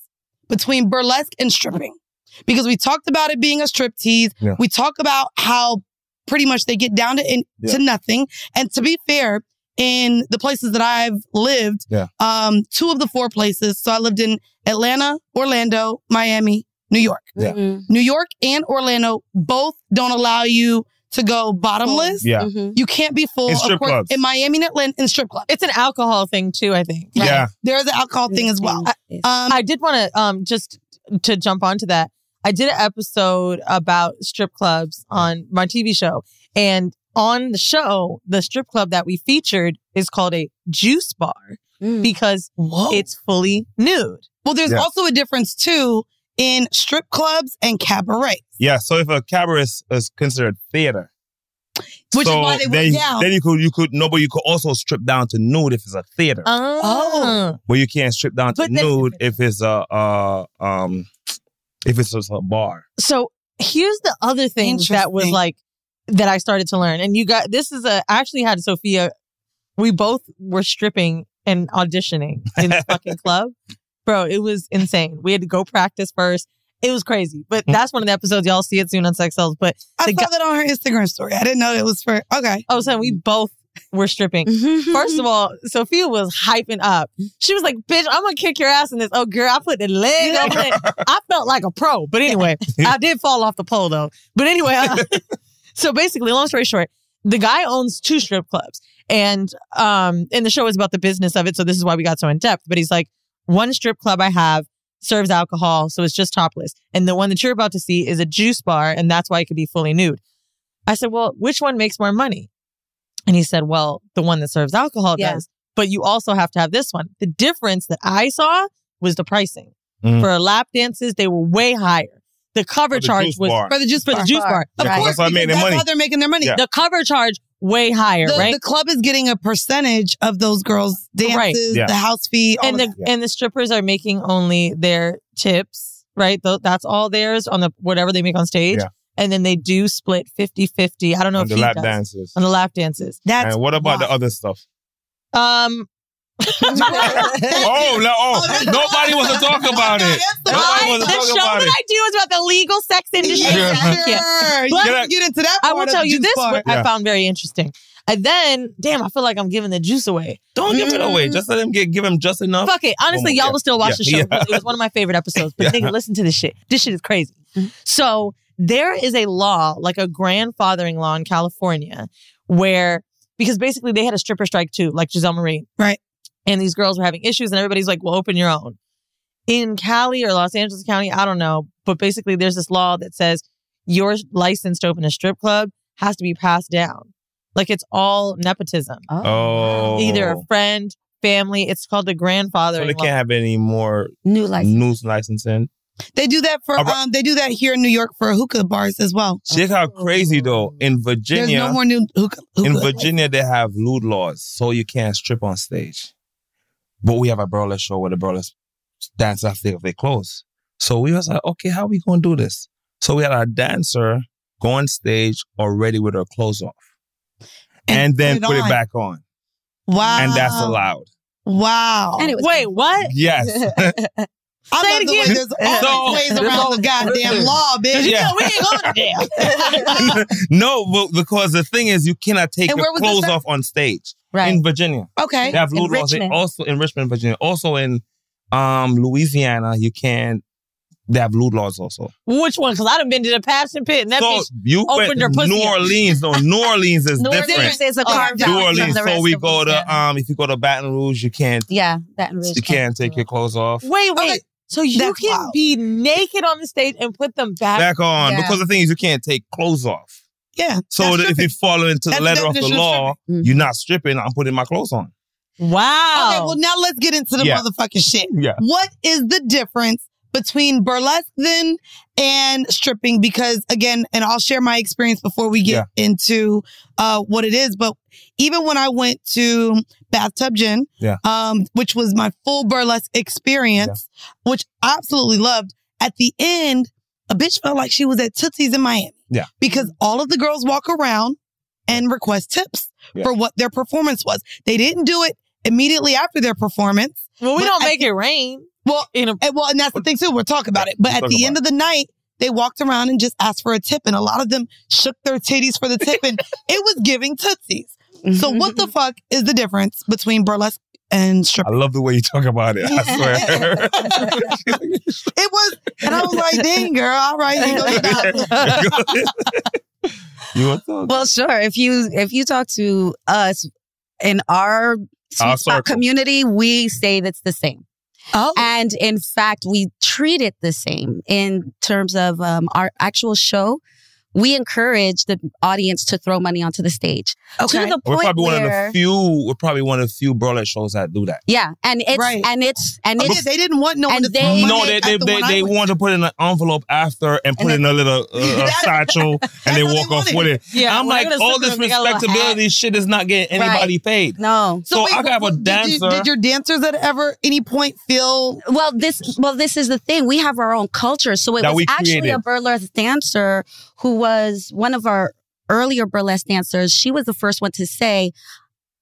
between burlesque and stripping. Because we talked about it being a strip tease. Yeah. We talk about how pretty much they get down to in, Yeah. to nothing. And to be fair, in the places that I've lived, Yeah. um, two of the four places. So I lived in Atlanta, Orlando, Miami, New York. Yeah. Mhm. New York and Orlando both don't allow you to go bottomless. Yeah. Mhm. You can't be full. In of strip course, clubs. in Miami and Atlanta, in strip clubs. It's an alcohol thing too. I think. Yeah. There's an alcohol thing as well. Yes. Um, I did want to um just to jump onto that. I did an episode about strip clubs on my TV show, and on the show, the strip club that we featured is called a juice bar Mm. because Whoa. it's fully nude. well, there's Yeah. also a difference too in strip clubs and cabaret. Yeah. So if a cabaret is, is considered theater. Which is why they went then, down. Then you could you could no, but you could also strip down to nude if it's a theater. Oh, but you can't strip down to But nude if it's a uh um if it's just a bar. So here's the other thing that was like that I started to learn. And you got this is a I actually had Sophia. We both were stripping and auditioning in the fucking club. Bro, it was insane. We had to go practice first. It was crazy. But mm. that's one of the episodes. Y'all see it soon on Sex Cells. But I the saw guy- that on her Instagram story. I didn't know it was for. Okay. oh, so we both were stripping. First of all, Sophia was hyping up. She was like, bitch, I'm gonna kick your ass in this. Oh girl, I put the leg over it. I felt like a pro. But anyway, I did fall off the pole though. But anyway, uh, so basically, long story short, the guy owns two strip clubs. And um and the show is about the business of it. So this is why we got so in depth. But he's like, one strip club I have serves alcohol, so it's just topless. And the one that you're about to see is a juice bar, and that's why it could be fully nude. I said, Well, which one makes more money? And he said, Well, the one that serves alcohol Yeah. does. But you also have to have this one. The difference that I saw was the pricing. Mhm. For lap dances, they were way higher. The cover the charge was bar. For the juice for the juice bar. Of Yeah, 'cause course, that's how I made because their that's money. how they're making their money. Yeah. The cover charge way higher, The, right? the club is getting a percentage of those girls' dances, Right. Yeah. the house fee, all and the that. and the strippers are making only their tips, right? Tho- That's all theirs on the whatever they make on stage. Yeah. And then they do split 50-50. I don't know on if the he lap does. dances. on the lap dances. That's and what about the other stuff? Um Oh no! Oh, nobody wants to talk about it. Nobody wants the to talk show about that it. I do is about the legal sex industry. Yeah. I. Sure. You But- can get into that. I part will of tell the you this bar. what I found very interesting. And then, damn, I feel like I'm giving the juice away. Don't give it away. Just let him get. Give him just enough. Fuck it. Honestly, Oh, y'all yeah. will still watch the show. Yeah, yeah. It was one of my favorite episodes. But nigga, listen to this shit. This shit is crazy. So there is a law, like a grandfathering law in California, where because basically they had a stripper strike too, like Giselle Marie. Right. And these girls were having issues, and everybody's like, well, open your own. In Cali or Los Angeles County, I don't know. But basically, there's this law that says your license to open a strip club has to be passed down. Like it's all nepotism. Oh, oh. Either a friend, family. It's called the grandfather. So they can't have any more New license. news licensing. They do that for um they do that here in New York for hookah bars as well. Check how crazy though. In There's Virginia, no more new hookah. in. Virginia they have lewd laws, so you can't strip on stage. But we have a burlesque show where the burlesque dancers have to take off their clothes. So we was like, okay, how we gonna do this? So we had our dancer go on stage already with her clothes off, and, then put it put it back on, Wow. and that's allowed. Wow. And it was Wait, what? Yes. I Say love the way again. there's all So- these ways around the goddamn law, bitch. Yeah. we ain't going to jail. no, but because the thing is, you cannot take And your where was this clothes off on stage Right. in Virginia. Okay. They have In lewd laws. They Also in Richmond, Virginia. Also in um Louisiana, you can't. They have lewd laws also. Which one? Because I done been to the Passion Pit and that so bitch you opened went her pussy New up. Orleans. No, New Orleans is New different. Orleans is a Oh, carve New out from Orleans. the So we of go us, to um if you go to Baton Rouge, you can't yeah, Baton Rouge. you can't take your clothes off. Wait, wait. Okay. So you That's can wild. be naked on the stage and put them back. Back on Yeah. because the thing is you can't take clothes off. Yeah. So that if you follow into the letter of the definition of law, stripping. you're not stripping. I'm putting my clothes on. Wow. Okay, well now let's get into the Yeah. motherfucking shit. Yeah. What is the difference between burlesque then and stripping? Because again, and I'll share my experience before we get into uh what it is, but even when I went to Bathtub Gin, Yeah. um, which was my full burlesque experience, which I absolutely loved, at the end, a bitch felt like she was at Tootsie's in Miami. Yeah. Because all of the girls walk around and request tips Yeah. for what their performance was. They didn't do it immediately after their performance. well, we don't at make the- it rain. Well, In a, and well, and that's the thing too. We'll talk about it. But at the about end of the night, they walked around and just asked for a tip, and a lot of them shook their titties for the tip, and it was giving tootsies. So what the fuck is the difference between burlesque and strip? I love the way you talk about it. I swear. It was, and I was like, "Dang, girl, all right, you go get you want to Well, sure. If you if you talk to us in our Our spot community, we say that's the same. Oh, And in fact, we treat it the same in terms of um, our actual show. We encourage the audience to throw money onto the stage okay. to the We're point probably one of the few. We're probably one of the few burlesque shows that do that. yeah, and it's Right. and it's and Oh, yeah, it's they didn't want no one and to throw they- money No, they they the they, they want to put in an envelope after and put And in a little uh, That- satchel, and they what they walk off with it. Yeah, I'm when like, all this them, they got a little respectability shit is not getting Right. anybody paid. no. So I have a did you- dancer- Did, your dancers at ever any point feel Well, this well, this is the thing. We have our own culture, so it That was actually created. a burlesque dancer who was one of our earlier burlesque dancers. She was the first one to say,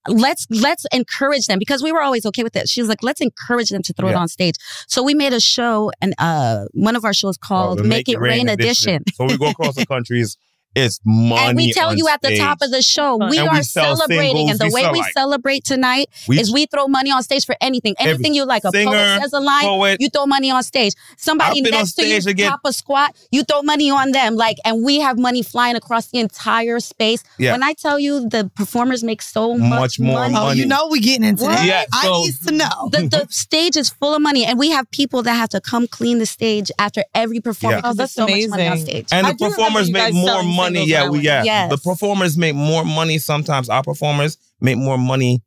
"Let's let's encourage them," because we were always okay with it. She was like, "Let's encourage them to throw it on stage." So we made a show, and uh, one of our shows called the "Make, It Rain, Edition." So we go across the countries. It's money. And we tell on you at the top of the show, we And are we celebrating. singles, and the we way we like- celebrate tonight We- is we throw money on stage for anything. Anything you like. A singer, poet says a line, poet. you throw money on stage. Somebody I've on next to stage you again. pop a squat, you throw money on them. Like, and we have money flying across the entire space. Yeah. When I tell you the performers make so much, Much more money. Oh, you know we're getting into that. Yeah, I need to know. The, the stage is full of money, and we have people that have to come clean the stage after every performance. Yeah. Oh, that's so much money on amazing. stage. And I the performers make more selling money. Yeah, we yeah. Yes. The performers make more money. Sometimes our performers make more money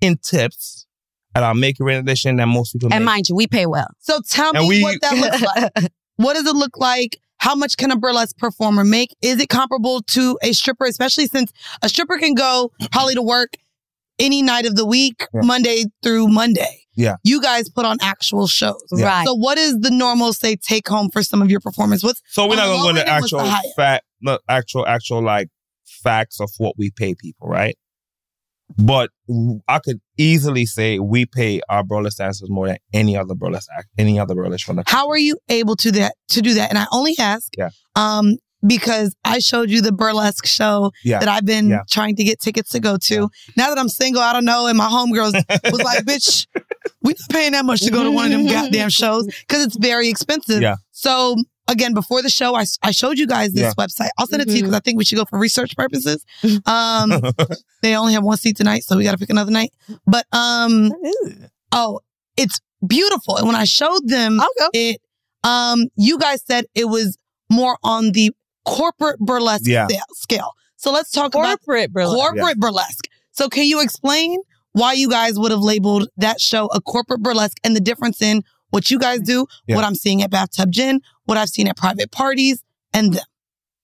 in tips at our Make It Rain edition than most people And make. mind you, we pay well. So tell And me we- what that looks like. What does it look like? How much can a burlesque performer make? Is it comparable to a stripper, especially since a stripper can go probably to work any night of the week, Yeah. Monday through Monday? Yeah. You guys put on actual shows. Yeah. Right. So what is the normal, say, take home for some of your performers? What's So we're not gonna go into end and what's the actual higher? Fact, no, actual, actual like facts of what we pay people, right? But I could easily say we pay our burlesque dancers more than any other burlesque act, any other burlesque from the How are you able to that to do that? And I only ask Yeah. um because I showed you the burlesque show Yeah. that I've been Yeah. trying to get tickets to go to. Now that I'm single, I don't know, and my homegirls was like, bitch, we not paying that much to go to one of them goddamn shows because it's very expensive. Yeah. So again, before the show, I, I showed you guys this Yeah. website. I'll send it to you because I think we should go for research purposes. Mm-hmm. Um, they only have one seat tonight, so we got to pick another night. But um, oh, it's beautiful. And when I showed them Okay. it, um, you guys said it was more on the corporate burlesque Yeah. scale- scale. So let's talk about Corporate burlesque. corporate burlesque. So can you explain why you guys would have labeled that show a corporate burlesque and the difference in what you guys do, Yeah. what I'm seeing at Bathtub Gin, what I've seen at private parties, and them.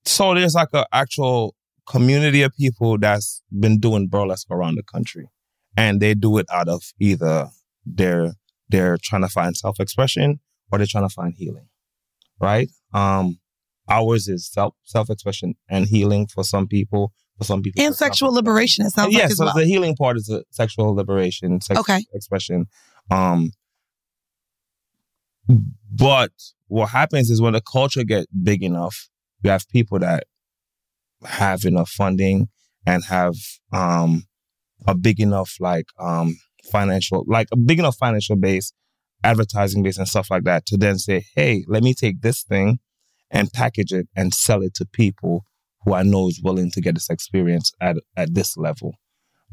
So there's like an actual community of people that's been doing burlesque around the country, and they do it out of either they're they're trying to find self expression or they're trying to find healing, right? Um, ours is self self expression and healing for some people. For some people, And sexual liberation, it sounds yeah, like as so well. the healing part is a sexual liberation, sex Okay. expression. Um, but what happens is when the culture get big enough, you have people that have enough funding and have um a big enough like um financial like a big enough financial base, advertising base and stuff like that to then say, hey, let me take this thing and package it and sell it to people who I know is willing to get this experience at at this level.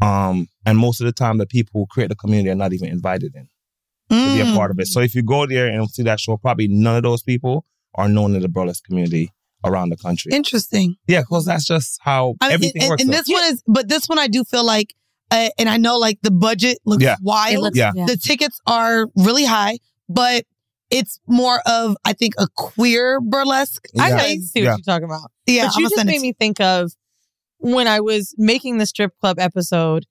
Um, and most of the time, the people who create the community are not even invited in to be a Mm. part of it. So if you go there and see that show, probably none of those people are known in the burlesque community around the country. Interesting. Yeah, because that's just how I mean, everything and, works. and though. this one is, but this one I do feel like, uh, and I know like the budget looks Yeah. wild. Looks- Yeah. yeah. The tickets are really high, but it's more of I think a queer burlesque. I know you see what you're talking about. Yeah, but you I'ma just made me think of when I was making the strip club episode.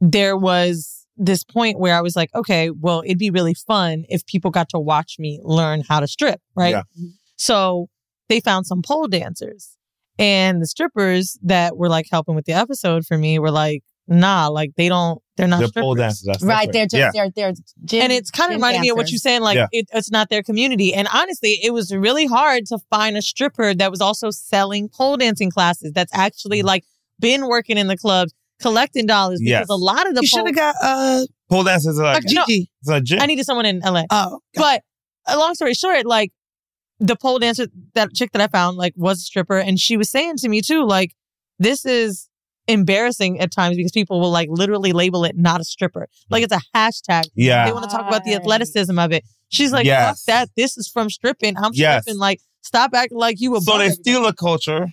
There was this point where I was like, okay, well, it'd be really fun if people got to watch me learn how to strip, right? Yeah. So they found some pole dancers, and the strippers that were like helping with the episode for me were like, nah, like they don't, they're not They're strippers. pole dancers. That's Right, different. they're just yeah. they're they're gym, and it's kind of gym reminding me of what you're saying. Like Yeah. it, it's not their community. And honestly, it was really hard to find a stripper that was also selling pole dancing classes. That's actually Mm-hmm. like been working in the clubs, collecting dollars because Yes. a lot of the You should pole, have got uh Pole dancers are like, No, Gigi. it's a gym. I needed someone in LA. Oh, But a long story short, like the pole dancer, that chick that I found, like was a stripper, and she was saying to me too, like this is embarrassing at times because people will like literally label it not a stripper, like it's a hashtag. Yeah. they want to talk about the athleticism of it. She's like, Yes. fuck that. This is from stripping. I'm Yes. stripping. Like, stop acting like you a So they steal a culture,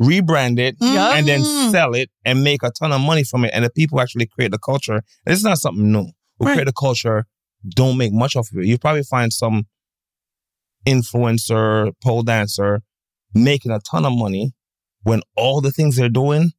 rebrand it, Yeah. and then Mm. sell it and make a ton of money from it. And the people actually create the culture. And it's not something new. Who Right. create the culture don't make much of it. You probably find some influencer, pole dancer making a ton of money when all the things they're doing,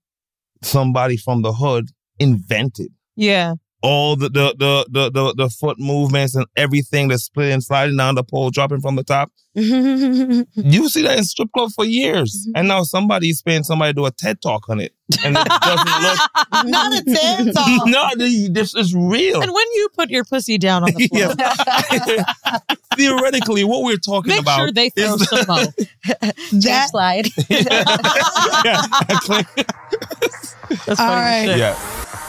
somebody from the hood invented. Yeah. All the the the the the, the foot movements and everything, the splitting, sliding down the pole, dropping from the top. You see that in strip club for years, mm-hmm. and now somebody's paying somebody to do a TED talk on it, and it doesn't look. not a TED talk. no, this this is real. And when you put your pussy down on the floor, Yes. Theoretically, what we're talking make about sure they throw is some mo. That slide. That's All funny right. shit. yeah.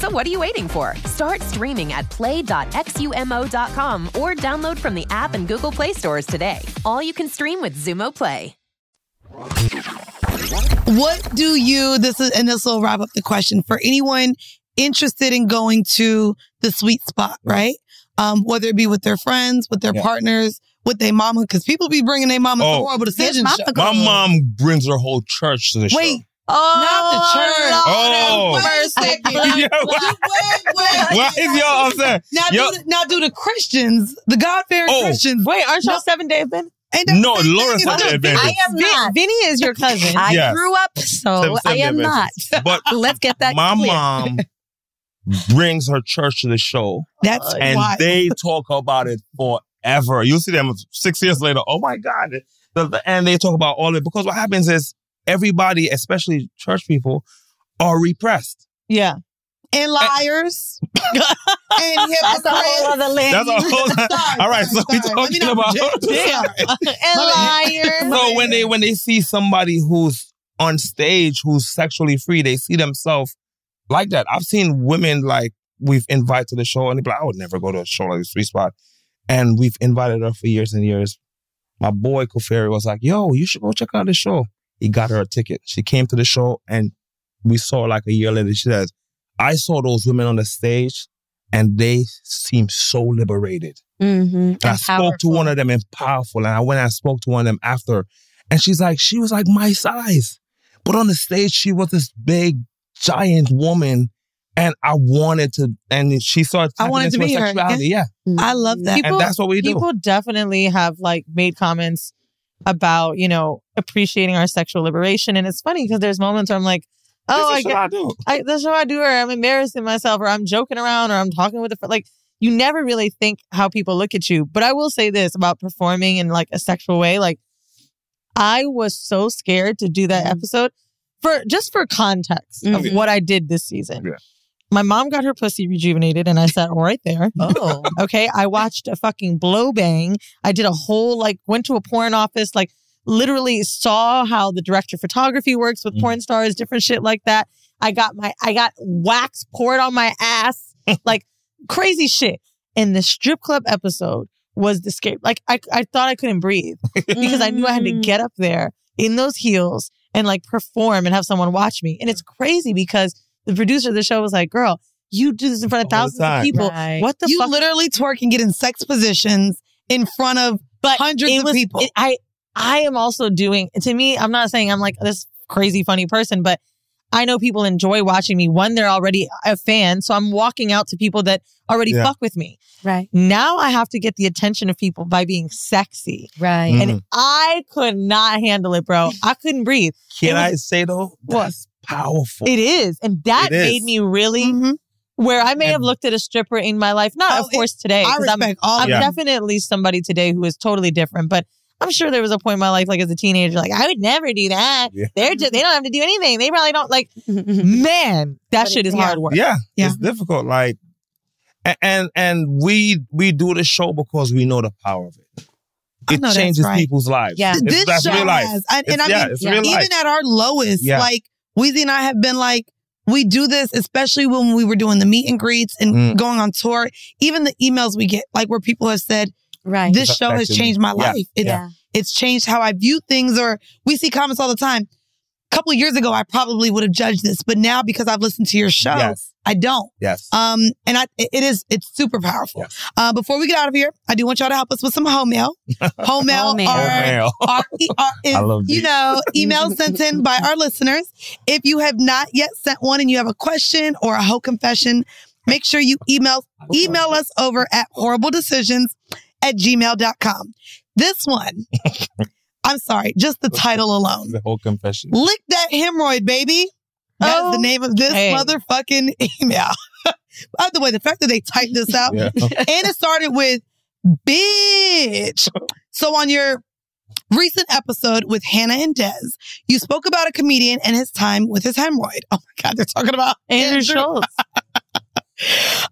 So what are you waiting for? Start streaming at play.xumo.com or download from the app and Google Play stores today. All you can stream with Xumo Play. What do you, this is, and this will wrap up the question for anyone interested in going to the sweet spot, right? Um, whether it be with their friends, with their Yeah. partners, with their mama, because people be bringing their mama to Oh. horrible decisions. show. My mom brings her whole church to the show. Wait, Oh, not the oh, church. Oh. Wait a second. Yeah, why- Wait, wait. Why is y'all upset? Now, Yo- do the, now do the Christians, the God-fearing Oh. Christians. Wait, aren't y'all No. seven day event? Ain't that No, the same Laura thing? said the. I am not. Vinny is your cousin. I Yes. grew up, so Seven- I am seven not. But Let's get that my clear. mom brings her church to the show, That's uh, and why. they talk about it forever. You see them six years later. Oh my God, The- the- and they talk about all of it because what happens is everybody, especially church people, are repressed. Yeah. And liars. and hypocrites. That's a whole other lane. That's a whole. Sorry, all right, so sorry, we sorry. Let me talking about. and liars. so when they when they see somebody who's on stage who's sexually free, they see themselves like that. I've seen women like we've invited to the show, and they be like, "I would never go to a show like this Sweet Spot," and we've invited her for years and years. My boy Koferi was like, "Yo, you should go check out the show." He got her a ticket. She came to the show, and we saw like a year later. She says, "I saw those women on the stage." And they seemed so liberated. Mm-hmm. And I spoke to one of them and powerful. And I went and I spoke to one of them after. And she's like, she was like my size. But on the stage, she was this big, giant woman. And I wanted to, and she started I wanted to be her. sexuality. Yeah. I love that. and that's what we do. People definitely have like made comments about, you know, appreciating our sexual liberation. And it's funny because there's moments where I'm like, oh, I, This is get, I do. I, that's what I do, or I'm embarrassing myself, or I'm joking around, or I'm talking with a friend. Like, you never really think how people look at you. But I will say this about performing in like a sexual way. Like, I was so scared to do that episode for just for context of Mhm. what I did this season. My mom got her pussy rejuvenated, and I sat right there. Oh. okay. I watched a fucking blow bang. I did a whole like went to a porn office, like literally saw how the director of photography works with mm. porn stars, different shit like that. I got my I got wax poured on my ass, like crazy shit. And the strip club episode was the scare. Like I I thought I couldn't breathe because I knew I had to get up there in those heels and like perform and have someone watch me. And it's mm. crazy because the producer of the show was like, "Girl, you do this in front of All thousands of people. Right. What the fuck? you fuck?" literally twerk and get in sex positions in front of but hundreds it of people. it- I I am also doing to me. I'm not saying I'm like this crazy funny person, but I know people enjoy watching me. One, they're already a fan, so I'm walking out to people that already Yeah. fuck with me. Right. Now I have to get the attention of people by being sexy. Right. Mm. And I could not handle it, bro. I couldn't breathe. Can It I say though? That's powerful. It is. And that made me really mm-hmm. where I may have looked at a stripper in my life. Not of oh, course today. I 'cause I'm, respect all I'm it. definitely somebody today who is totally different. But I'm sure there was a point in my life, like as a teenager, like I would never do that. Yeah. They're just they don't have to do anything. They probably don't like mm-hmm, mm-hmm. man, that shit is hard work. Yeah, yeah. it's difficult. Like, and and we we do the show because we know the power of it. It changes right. people's lives. Yeah. It's- this that's show real life. has, and, and It's- I yeah, mean, it's real even at our lowest, Yeah. like Weezy and I have been like, we do this, especially when we were doing the meet and greets and Mm. going on tour. Even the emails we get, like where people have said, right, this show has changed my Yeah. life. It's, Yeah. it's changed how I view things. Or we see comments all the time. A couple of years ago, I probably would have judged this, but now because I've listened to your show, Yes. I don't. Yes. Um, and I, it is, it's super powerful. Uh, before we get out of here, I do want y'all to help us with some home mail. Home mail, Home mail. are, Home are, are- is, I love you these. know, emails sent in by our listeners. If you have not yet sent one and you have a question or a whole confession, make sure you email, email us over at horrible decisions at gmail.com. This one, I'm sorry, just the title alone. The whole confession. Lick that hemorrhoid, baby. That's Oh, the name of this hey. motherfucking email. By the way, the fact that they typed this out Yeah. and it started with bitch. So on your recent episode with Hannah and Des, you spoke about a comedian and his time with his hemorrhoid. Oh my God, they're talking about Andrew Schulz.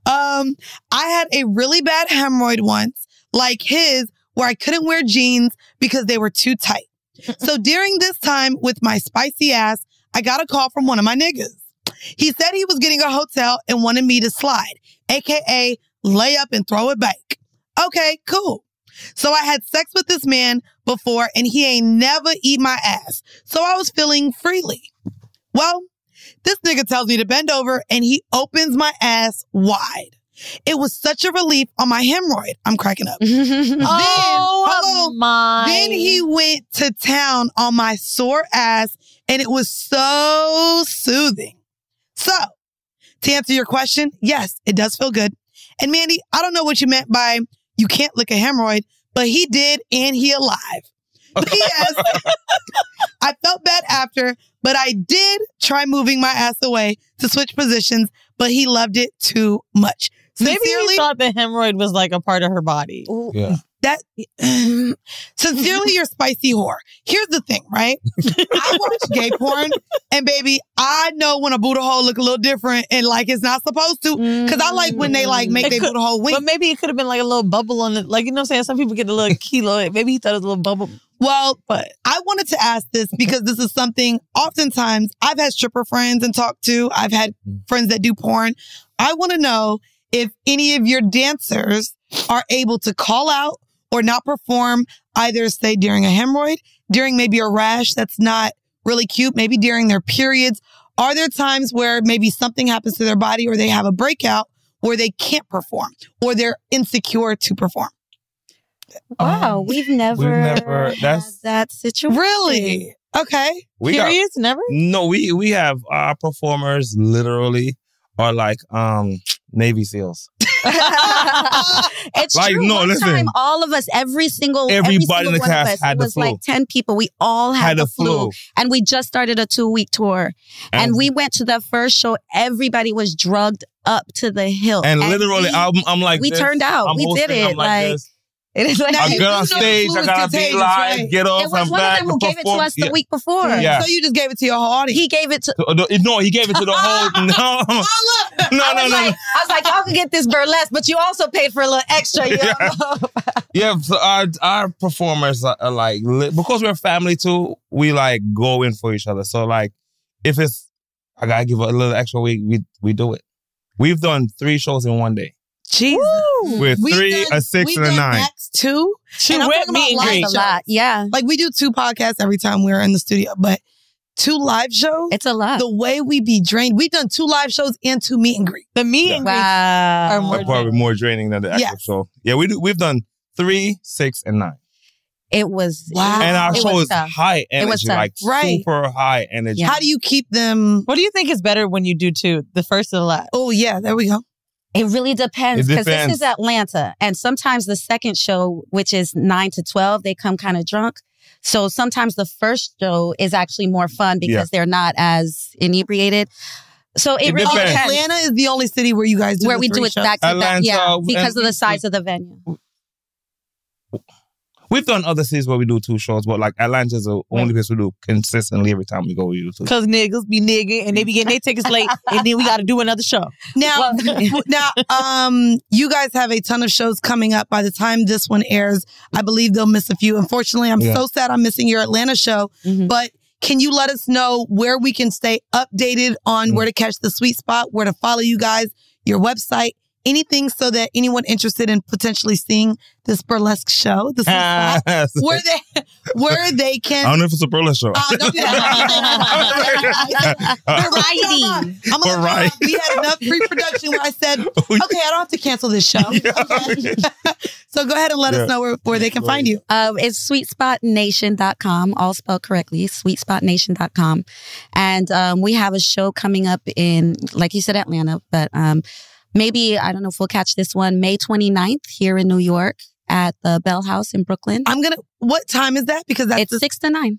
um, I had a really bad hemorrhoid once, like his, where I couldn't wear jeans because they were too tight. so during this time with my spicy ass, I got a call from one of my niggas. He said he was getting a hotel and wanted me to slide, aka lay up and throw it back. Okay, cool. So I had sex with this man before and he ain't never eat my ass. So I was feeling freely. Well, this nigga tells me to bend over and he opens my ass wide. It was such a relief on my hemorrhoid. I'm cracking up. then, Oh, my. then he went to town on my sore ass and it was so soothing. So, to answer your question, yes, it does feel good. And Mandy, I don't know what you meant by you can't lick a hemorrhoid, but he did and he alive. P.S. I felt bad after, but I did try moving my ass away to switch positions, but he loved it too much. Maybe Sincerely, he thought the hemorrhoid was like a part of her body. Yeah. that sincerely you're spicy whore. Here's the thing, right? I watch gay porn and baby, I know when a Buddha hole look a little different and like it's not supposed to. Cause I like when they like make It their could- Buddha hole wink. But maybe it could have been like a little bubble on it. Like, you know what I'm saying? Some people get a little keloid. Maybe he thought it was a little bubble. Well, But I wanted to ask this because this is something oftentimes I've had stripper friends and talked to. I've had mm. friends that do porn. I want to know if any of your dancers are able to call out or not perform either say during a hemorrhoid, during maybe a rash that's not really cute, maybe during their periods. Are there times where maybe something happens to their body or they have a breakout where they can't perform or they're insecure to perform? Wow, we've never, never- had that's- that situation. Really? Okay. We got curious? Never? no. We we have our performers literally are like um Navy SEAls. it's Like, true. no, One listen. time, all of us, every single, every Everybody single in the one of cast us, had it the was flu. like ten people. We all had, Had the the flu. and we just started a two week tour. And, And- we went to the first show. Everybody was drugged up to the hill, And literally, we, I'm, I'm like, we this. turned out. I'm we did it. I'm like this. It is like Now, I got on stage, I gotta be contagious, live, right? get off, it was I'm one of back, them who gave it to perform. us the Yeah. week before. Yeah. So you just gave it to your whole audience. He gave it to. No, No, he gave it to the whole. Oh, no, no, I no, was no. like, I was like, y'all can get this burlesque, but you also paid for a little extra. You Yeah. Yeah, so our our performers are, are like li- because we're family too. We like go in for each other. So like, if it's I gotta give a little extra week, we we do it. We've done three shows in one day. Jesus. We're We've three, done- a six, we've and a done nine. Max two. She And I'm went talking meet and about live greet. A lot. Yeah. Like we do two podcasts every time we're in the studio, but two live shows. It's a lot. the way we be drained. We've done two live shows and two meet and greet. The meet and greets are Wow. more They're probably more draining than the actual Yes. show. Yeah, we do. We've done three, six, and nine, It was. Wow. and our It show was is tough. high energy, was tough. like Right. super high energy. Yeah. How do you keep them? What do you think is better when you do two? The first or the last? Oh yeah, there we go. It really depends because this is Atlanta, and sometimes the second show, which is nine to twelve, they come kind of drunk. So sometimes the first show is actually more fun because Yeah. they're not as inebriated. So it, It really depends. depends Atlanta is the only city where you guys do where the we do it shows. back to back. Yeah, because of the size of the venue. We've done other cities where we do two shows, but like Atlanta's the only place we do consistently every time we go. We do two. Because niggas be nigging and they be getting their tickets late and then we got to do another show. Now, now, um, you guys have a ton of shows coming up. By the time this one airs, I believe they'll miss a few. Unfortunately, I'm Yeah. so sad I'm missing your Atlanta show. Mhm. But can you let us know where we can stay updated on where to catch the sweet spot, where to follow you guys, your website, anything, so that anyone interested in potentially seeing this burlesque show, the sweet where they where they can. I don't know if it's a burlesque show. Uh, don't do that. Variety. I'm gonna Variety. We had enough pre-production where I said, okay, I don't have to cancel this show. Okay. so go ahead and let Yeah. us know where, where they can find you. Um, it's sweetspotnation.com, all spelled correctly, sweetspotnation.com. And um, we have a show coming up in, like you said, Atlanta, but um, maybe, I don't know if we'll catch this one, May 29th here in New York at the Bell House in Brooklyn. I'm gonna. What time is that? Because that's it's the, six to nine.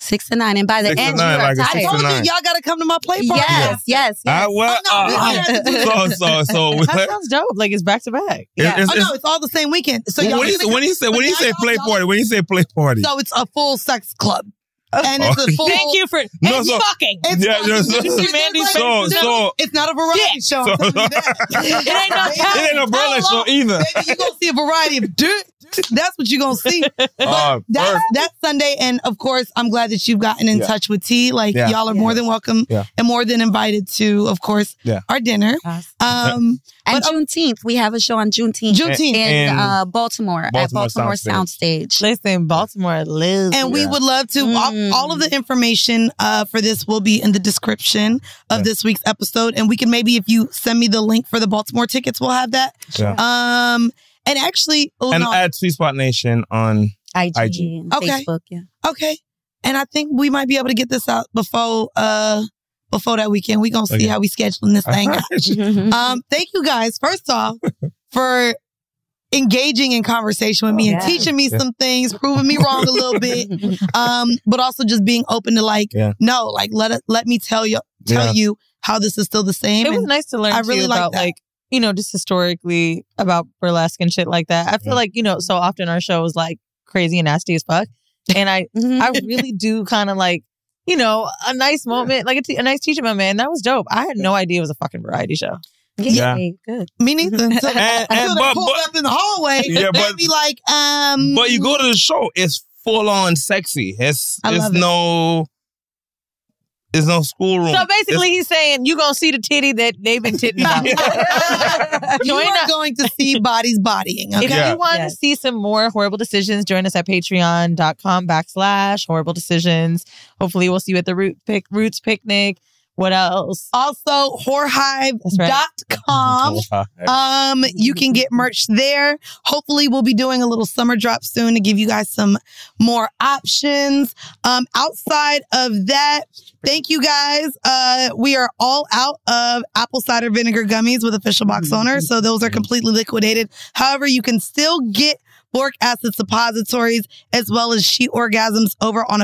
Six to nine. And by the Six to end, nine, you are like a I tired. to told you y'all got to come to my play party. Yes, yes, yes. I, well, Oh, no, we uh, have do so so so. That sounds dope. Like it's back to back. Yeah. It's- Oh it's- no, it's all the same weekend. So y'all when, you, when you say when but you say play y'all- party, when you say play party, so it's a full sex club, and it's a full. Thank you for No, and so- fucking. It's Yeah, not- yeah, so- not- it's Mandy's so it's so It's not a variety show. I'm So- you that. It ain't no it ain't no burlesque show either. Baby, you gonna see a variety of dirt. That's what you're gonna see. Uh, That's, first- that's Sunday, and of course, I'm glad that you've gotten in Yeah. touch with T. Like Yeah. y'all are more than welcome Yeah. and more than invited to, of course, Yeah. our dinner. Um, And But, uh, Juneteenth, we have a show on Juneteenth, Juneteenth. in And- uh, Baltimore, at Baltimore Baltimore Soundstage. Soundstage. Listen, Baltimore lives. and we would love to. All, Mm. all of the information uh, for this will be in the description of Yeah. this week's episode, and we can maybe, if you send me the link for the Baltimore tickets, we'll have that. Yeah. Um, and actually, oh, and no. add Sweet Spot Nation on IG, IG. and Okay. Facebook, yeah. Okay. And I think we might be able to get this out before uh before that weekend. we gonna see Okay. how we scheduling this thing out. um, thank you guys, first off, for engaging in conversation with me and Yeah. teaching me some things, proving me wrong a little bit. Um, but also just being open to like, Yeah. no, like let it let me tell you tell Yeah. you how this is still the same. It was nice to learn I really like like you know, just historically about burlesque and shit like that. I feel mm-hmm. like, you know, so often our show is like crazy and nasty as fuck. And I, mm-hmm. I really do kind of like, you know, a nice moment, like a, t- a nice teaching moment. And that was dope. I had no idea it was a fucking variety show. Yeah. Good. Me neither. Mm-hmm. So, And- and- until but- pulled but- up in the hallway, Yeah, they'd but- be like, um. But you go to the show, it's full on sexy. It's I it's love it. no it's no schoolroom. So basically, he's saying you gonna see the titty that they've been titting about. you Join are us. going to see bodies bodying. If Okay. you want to see some more horrible decisions, join us at patreon.com backslash horrible decisions. Hopefully we'll see you at the root pic roots picnic. What else? Also, whorehive.com. Um, you can get merch there. Hopefully, we'll be doing a little summer drop soon to give you guys some more options. Um, outside of that, thank you guys. Uh, we are all out of apple cider vinegar gummies with official box owner, so those are completely liquidated. However, you can still get boric acid suppositories as well as sheet orgasms over on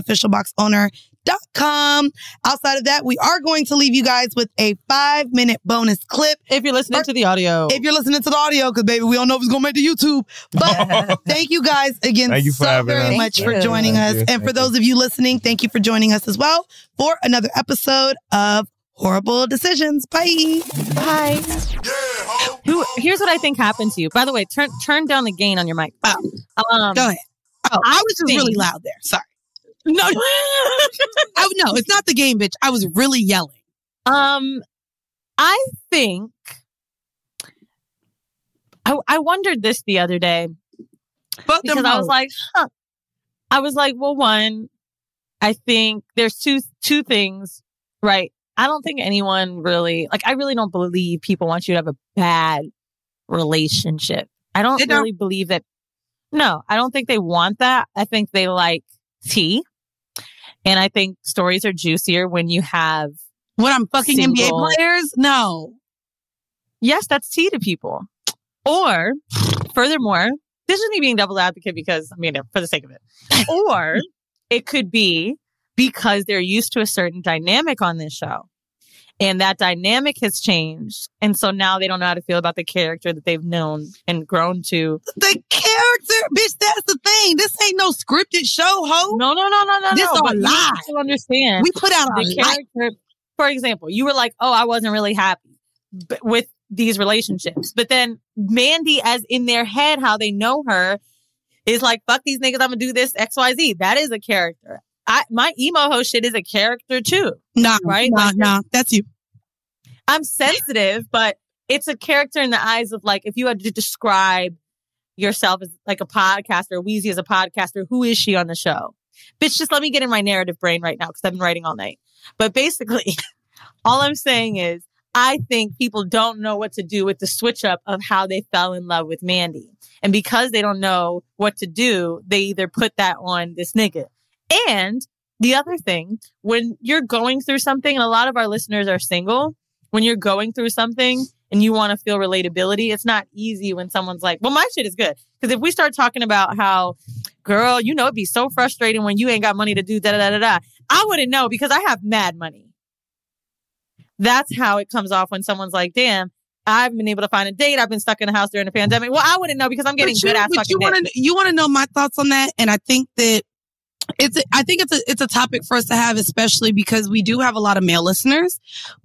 officialboxowner.com. Outside of that, we are going to leave you guys with a five minute bonus clip. If you're listening to the audio. If you're listening to the audio, because baby, we don't know if it's gonna make the YouTube. But thank you guys again Thank you for so very us. much Thank for you. joining Thank us. you. And for those of you listening, thank you for joining us as well for another episode of Horrible Decisions. Bye. Bye. Who? Here's what I think happened to you. By the way, turn turn down the gain on your mic. Um, Go ahead. Oh, I was just really loud there. Sorry. No, oh, no, it's not the game, bitch. I was really yelling. Um, I think I I wondered this the other day Fuck because I was like, huh. I was like, well, one, I think there's two two things, right? I don't think anyone really like. I really don't believe people want you to have a bad relationship. I don't don't. really believe that. No, I don't think they want that. I think they like tea, and I think stories are juicier when you have When I'm fucking NBA players? No. Yes, that's tea to people. Or, furthermore, this is me being double advocate because, I mean, for the sake of it. Or it could be because they're used to a certain dynamic on this show. And that dynamic has changed. And so now they don't know how to feel about the character that they've known and grown to. The character, bitch, that's the thing. This ain't no scripted show, ho. No, no, no, no, no. This no, a but you lie. have to understand. We put out our the life. character. For example, you were like, "Oh, I wasn't really happy b- with these relationships," but then Mandy, as in their head, how they know her, is like, "Fuck these niggas, I'm gonna do this X, Y, Z." That is a character. I my emo ho shit is a character too. Nah, right? Nah, Like, nah, that's you. I'm sensitive, but it's a character in the eyes of like if you had to describe yourself as like a podcaster, Wheezy as a podcaster, who is she on the show? Bitch, just let me get in my narrative brain right now because I've been writing all night. But basically, all I'm saying is I think people don't know what to do with the switch up of how they fell in love with Mandy. And because they don't know what to do, they either put that on this nigga. And the other thing, when you're going through something, and a lot of our listeners are single, when you're going through something and you want to feel relatability, it's not easy when someone's like, well, my shit is good. Because if we start talking about how, girl, you know, it'd be so frustrating when you ain't got money to do da da da da I wouldn't know because I have mad money. That's how it comes off when someone's like, damn, I've been able to find a date. I've been stuck in the house during the pandemic. Well, I wouldn't know because I'm getting you- good ass fucking you want to you want to know my thoughts on that, and I think that it's I think it's a it's a topic for us to have, especially because we do have a lot of male listeners.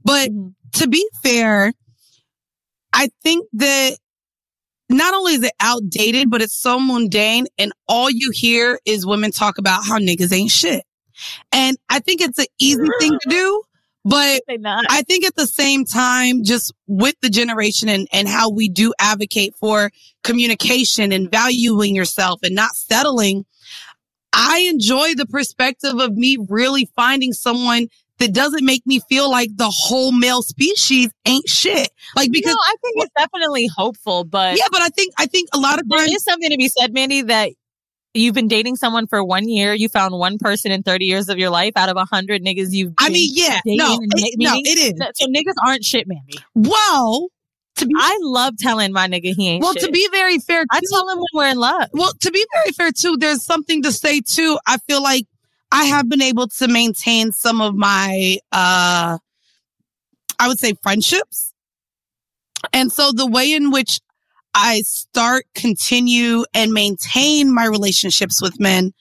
But Mm-hmm. to be fair, I think that not only is it outdated, but it's so mundane, and all you hear is women talk about how niggas ain't shit. And I think it's an easy thing to do, but I think at the same time, just with the generation and, and how we do advocate for communication and valuing yourself and not settling, I enjoy the perspective of me really finding someone that doesn't make me feel like the whole male species ain't shit. Like because no, I think it's definitely hopeful, but yeah, but I think I think a lot of there times is something to be said, Mandy, that you've been dating someone for one year. You found one person in 30 years of your life out of a hundred niggas you've I been mean, yeah, no, it- no, it is. So niggas aren't shit, Mandy. Well, to be I love telling my nigga he ain't well, shit. to be very fair, I tell him when we're in love. Well, to be very fair too, there's something to say too. I feel like I have been able to maintain some of my uh I would say friendships And so the way in which I start, continue, and maintain my relationships with men,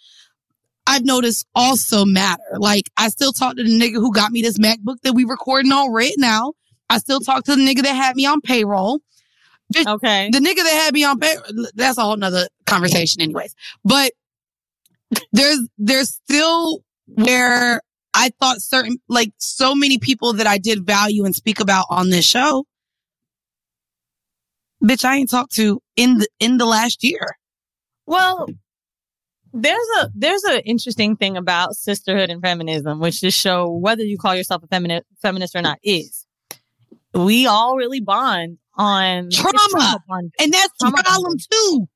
I've noticed also matter. Like I still talk to the nigga who got me this MacBook that we recording on right now. I still talk to the nigga that had me on payroll. Just- Okay. The nigga that had me on payroll, that's a whole nother conversation anyways. But there's, there's still where I thought certain, like so many people that I did value and speak about on this show, bitch, I ain't talked to in the, in the last year. Well, there's a there's an interesting thing about sisterhood and feminism, which this show, whether you call yourself a feminist feminist or not, is. We all really bond on Trauma. bond. And that's the problem too.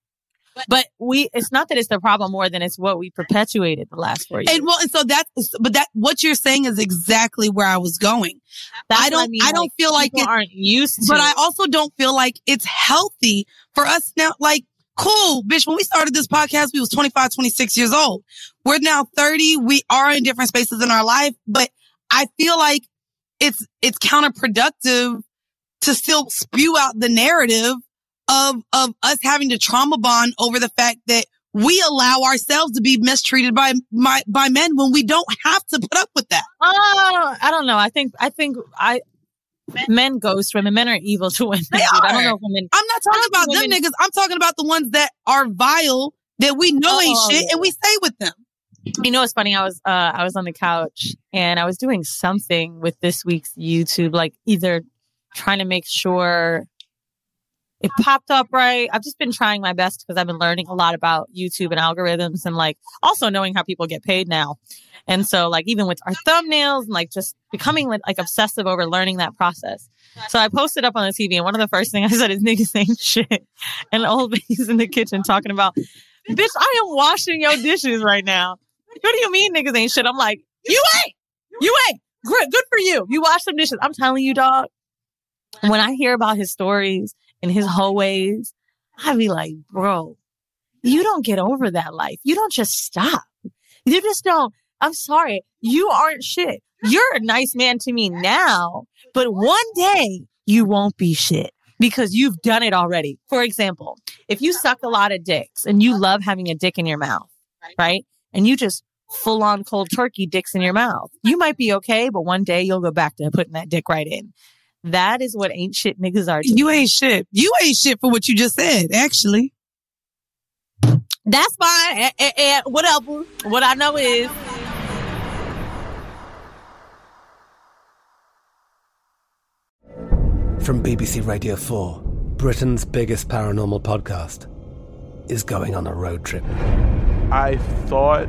But we it's not that it's the problem more than it's what we perpetuated the last four years. And well, and so that's, but that, what you're saying is exactly where I was going. That's I don't, mean, I don't feel like it, aren't used to but I also don't feel like it's healthy for us now. Like, cool, bitch. When we started this podcast, we was 25, 26 years old. We're now 30. We are in different spaces in our life, but I feel like it's, it's counterproductive to still spew out the narrative of, of us having to trauma bond over the fact that we allow ourselves to be mistreated by, my, by men when we don't have to put up with that. Oh, I don't know. I think I think I men ghost women. Men are evil to women. They dude. I don't know if women. I'm not talking about them niggas. I'm talking about the ones that are vile that we know oh, ain't Oh, shit yeah. and we stay with them. You know, it's funny. I was uh I was on the couch and I was doing something with this week's YouTube, like either trying to make sure it popped up right. I've just been trying my best because I've been learning a lot about YouTube and algorithms and like also knowing how people get paid now. And so like even with our thumbnails and like just becoming like, obsessive over learning that process. So I posted up on the TV and one of the first things I said is niggas ain't shit. And old lady's in the kitchen talking about, bitch, I am washing your dishes right now. What do you mean niggas ain't shit? I'm like, you ain't. You ain't. Good, good for you. You wash some dishes. I'm telling you, dog. When I hear about his stories and his whole ways, I be like, bro, you don't get over that life. You don't just stop. You just don't. I'm sorry. You aren't shit. You're a nice man to me now, but one day you won't be shit because you've done it already. For example, if you suck a lot of dicks and you love having a dick in your mouth, right? And you just full on cold turkey dicks in your mouth, you might be okay, but one day you'll go back to putting that dick right in. That is what ain't shit niggas are. to You ain't shit. You ain't shit for what you just said, actually. That's fine. And, and- and whatever. What I know is From BBC Radio 4, Britain's biggest paranormal podcast is going on a road trip. I thought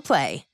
Play.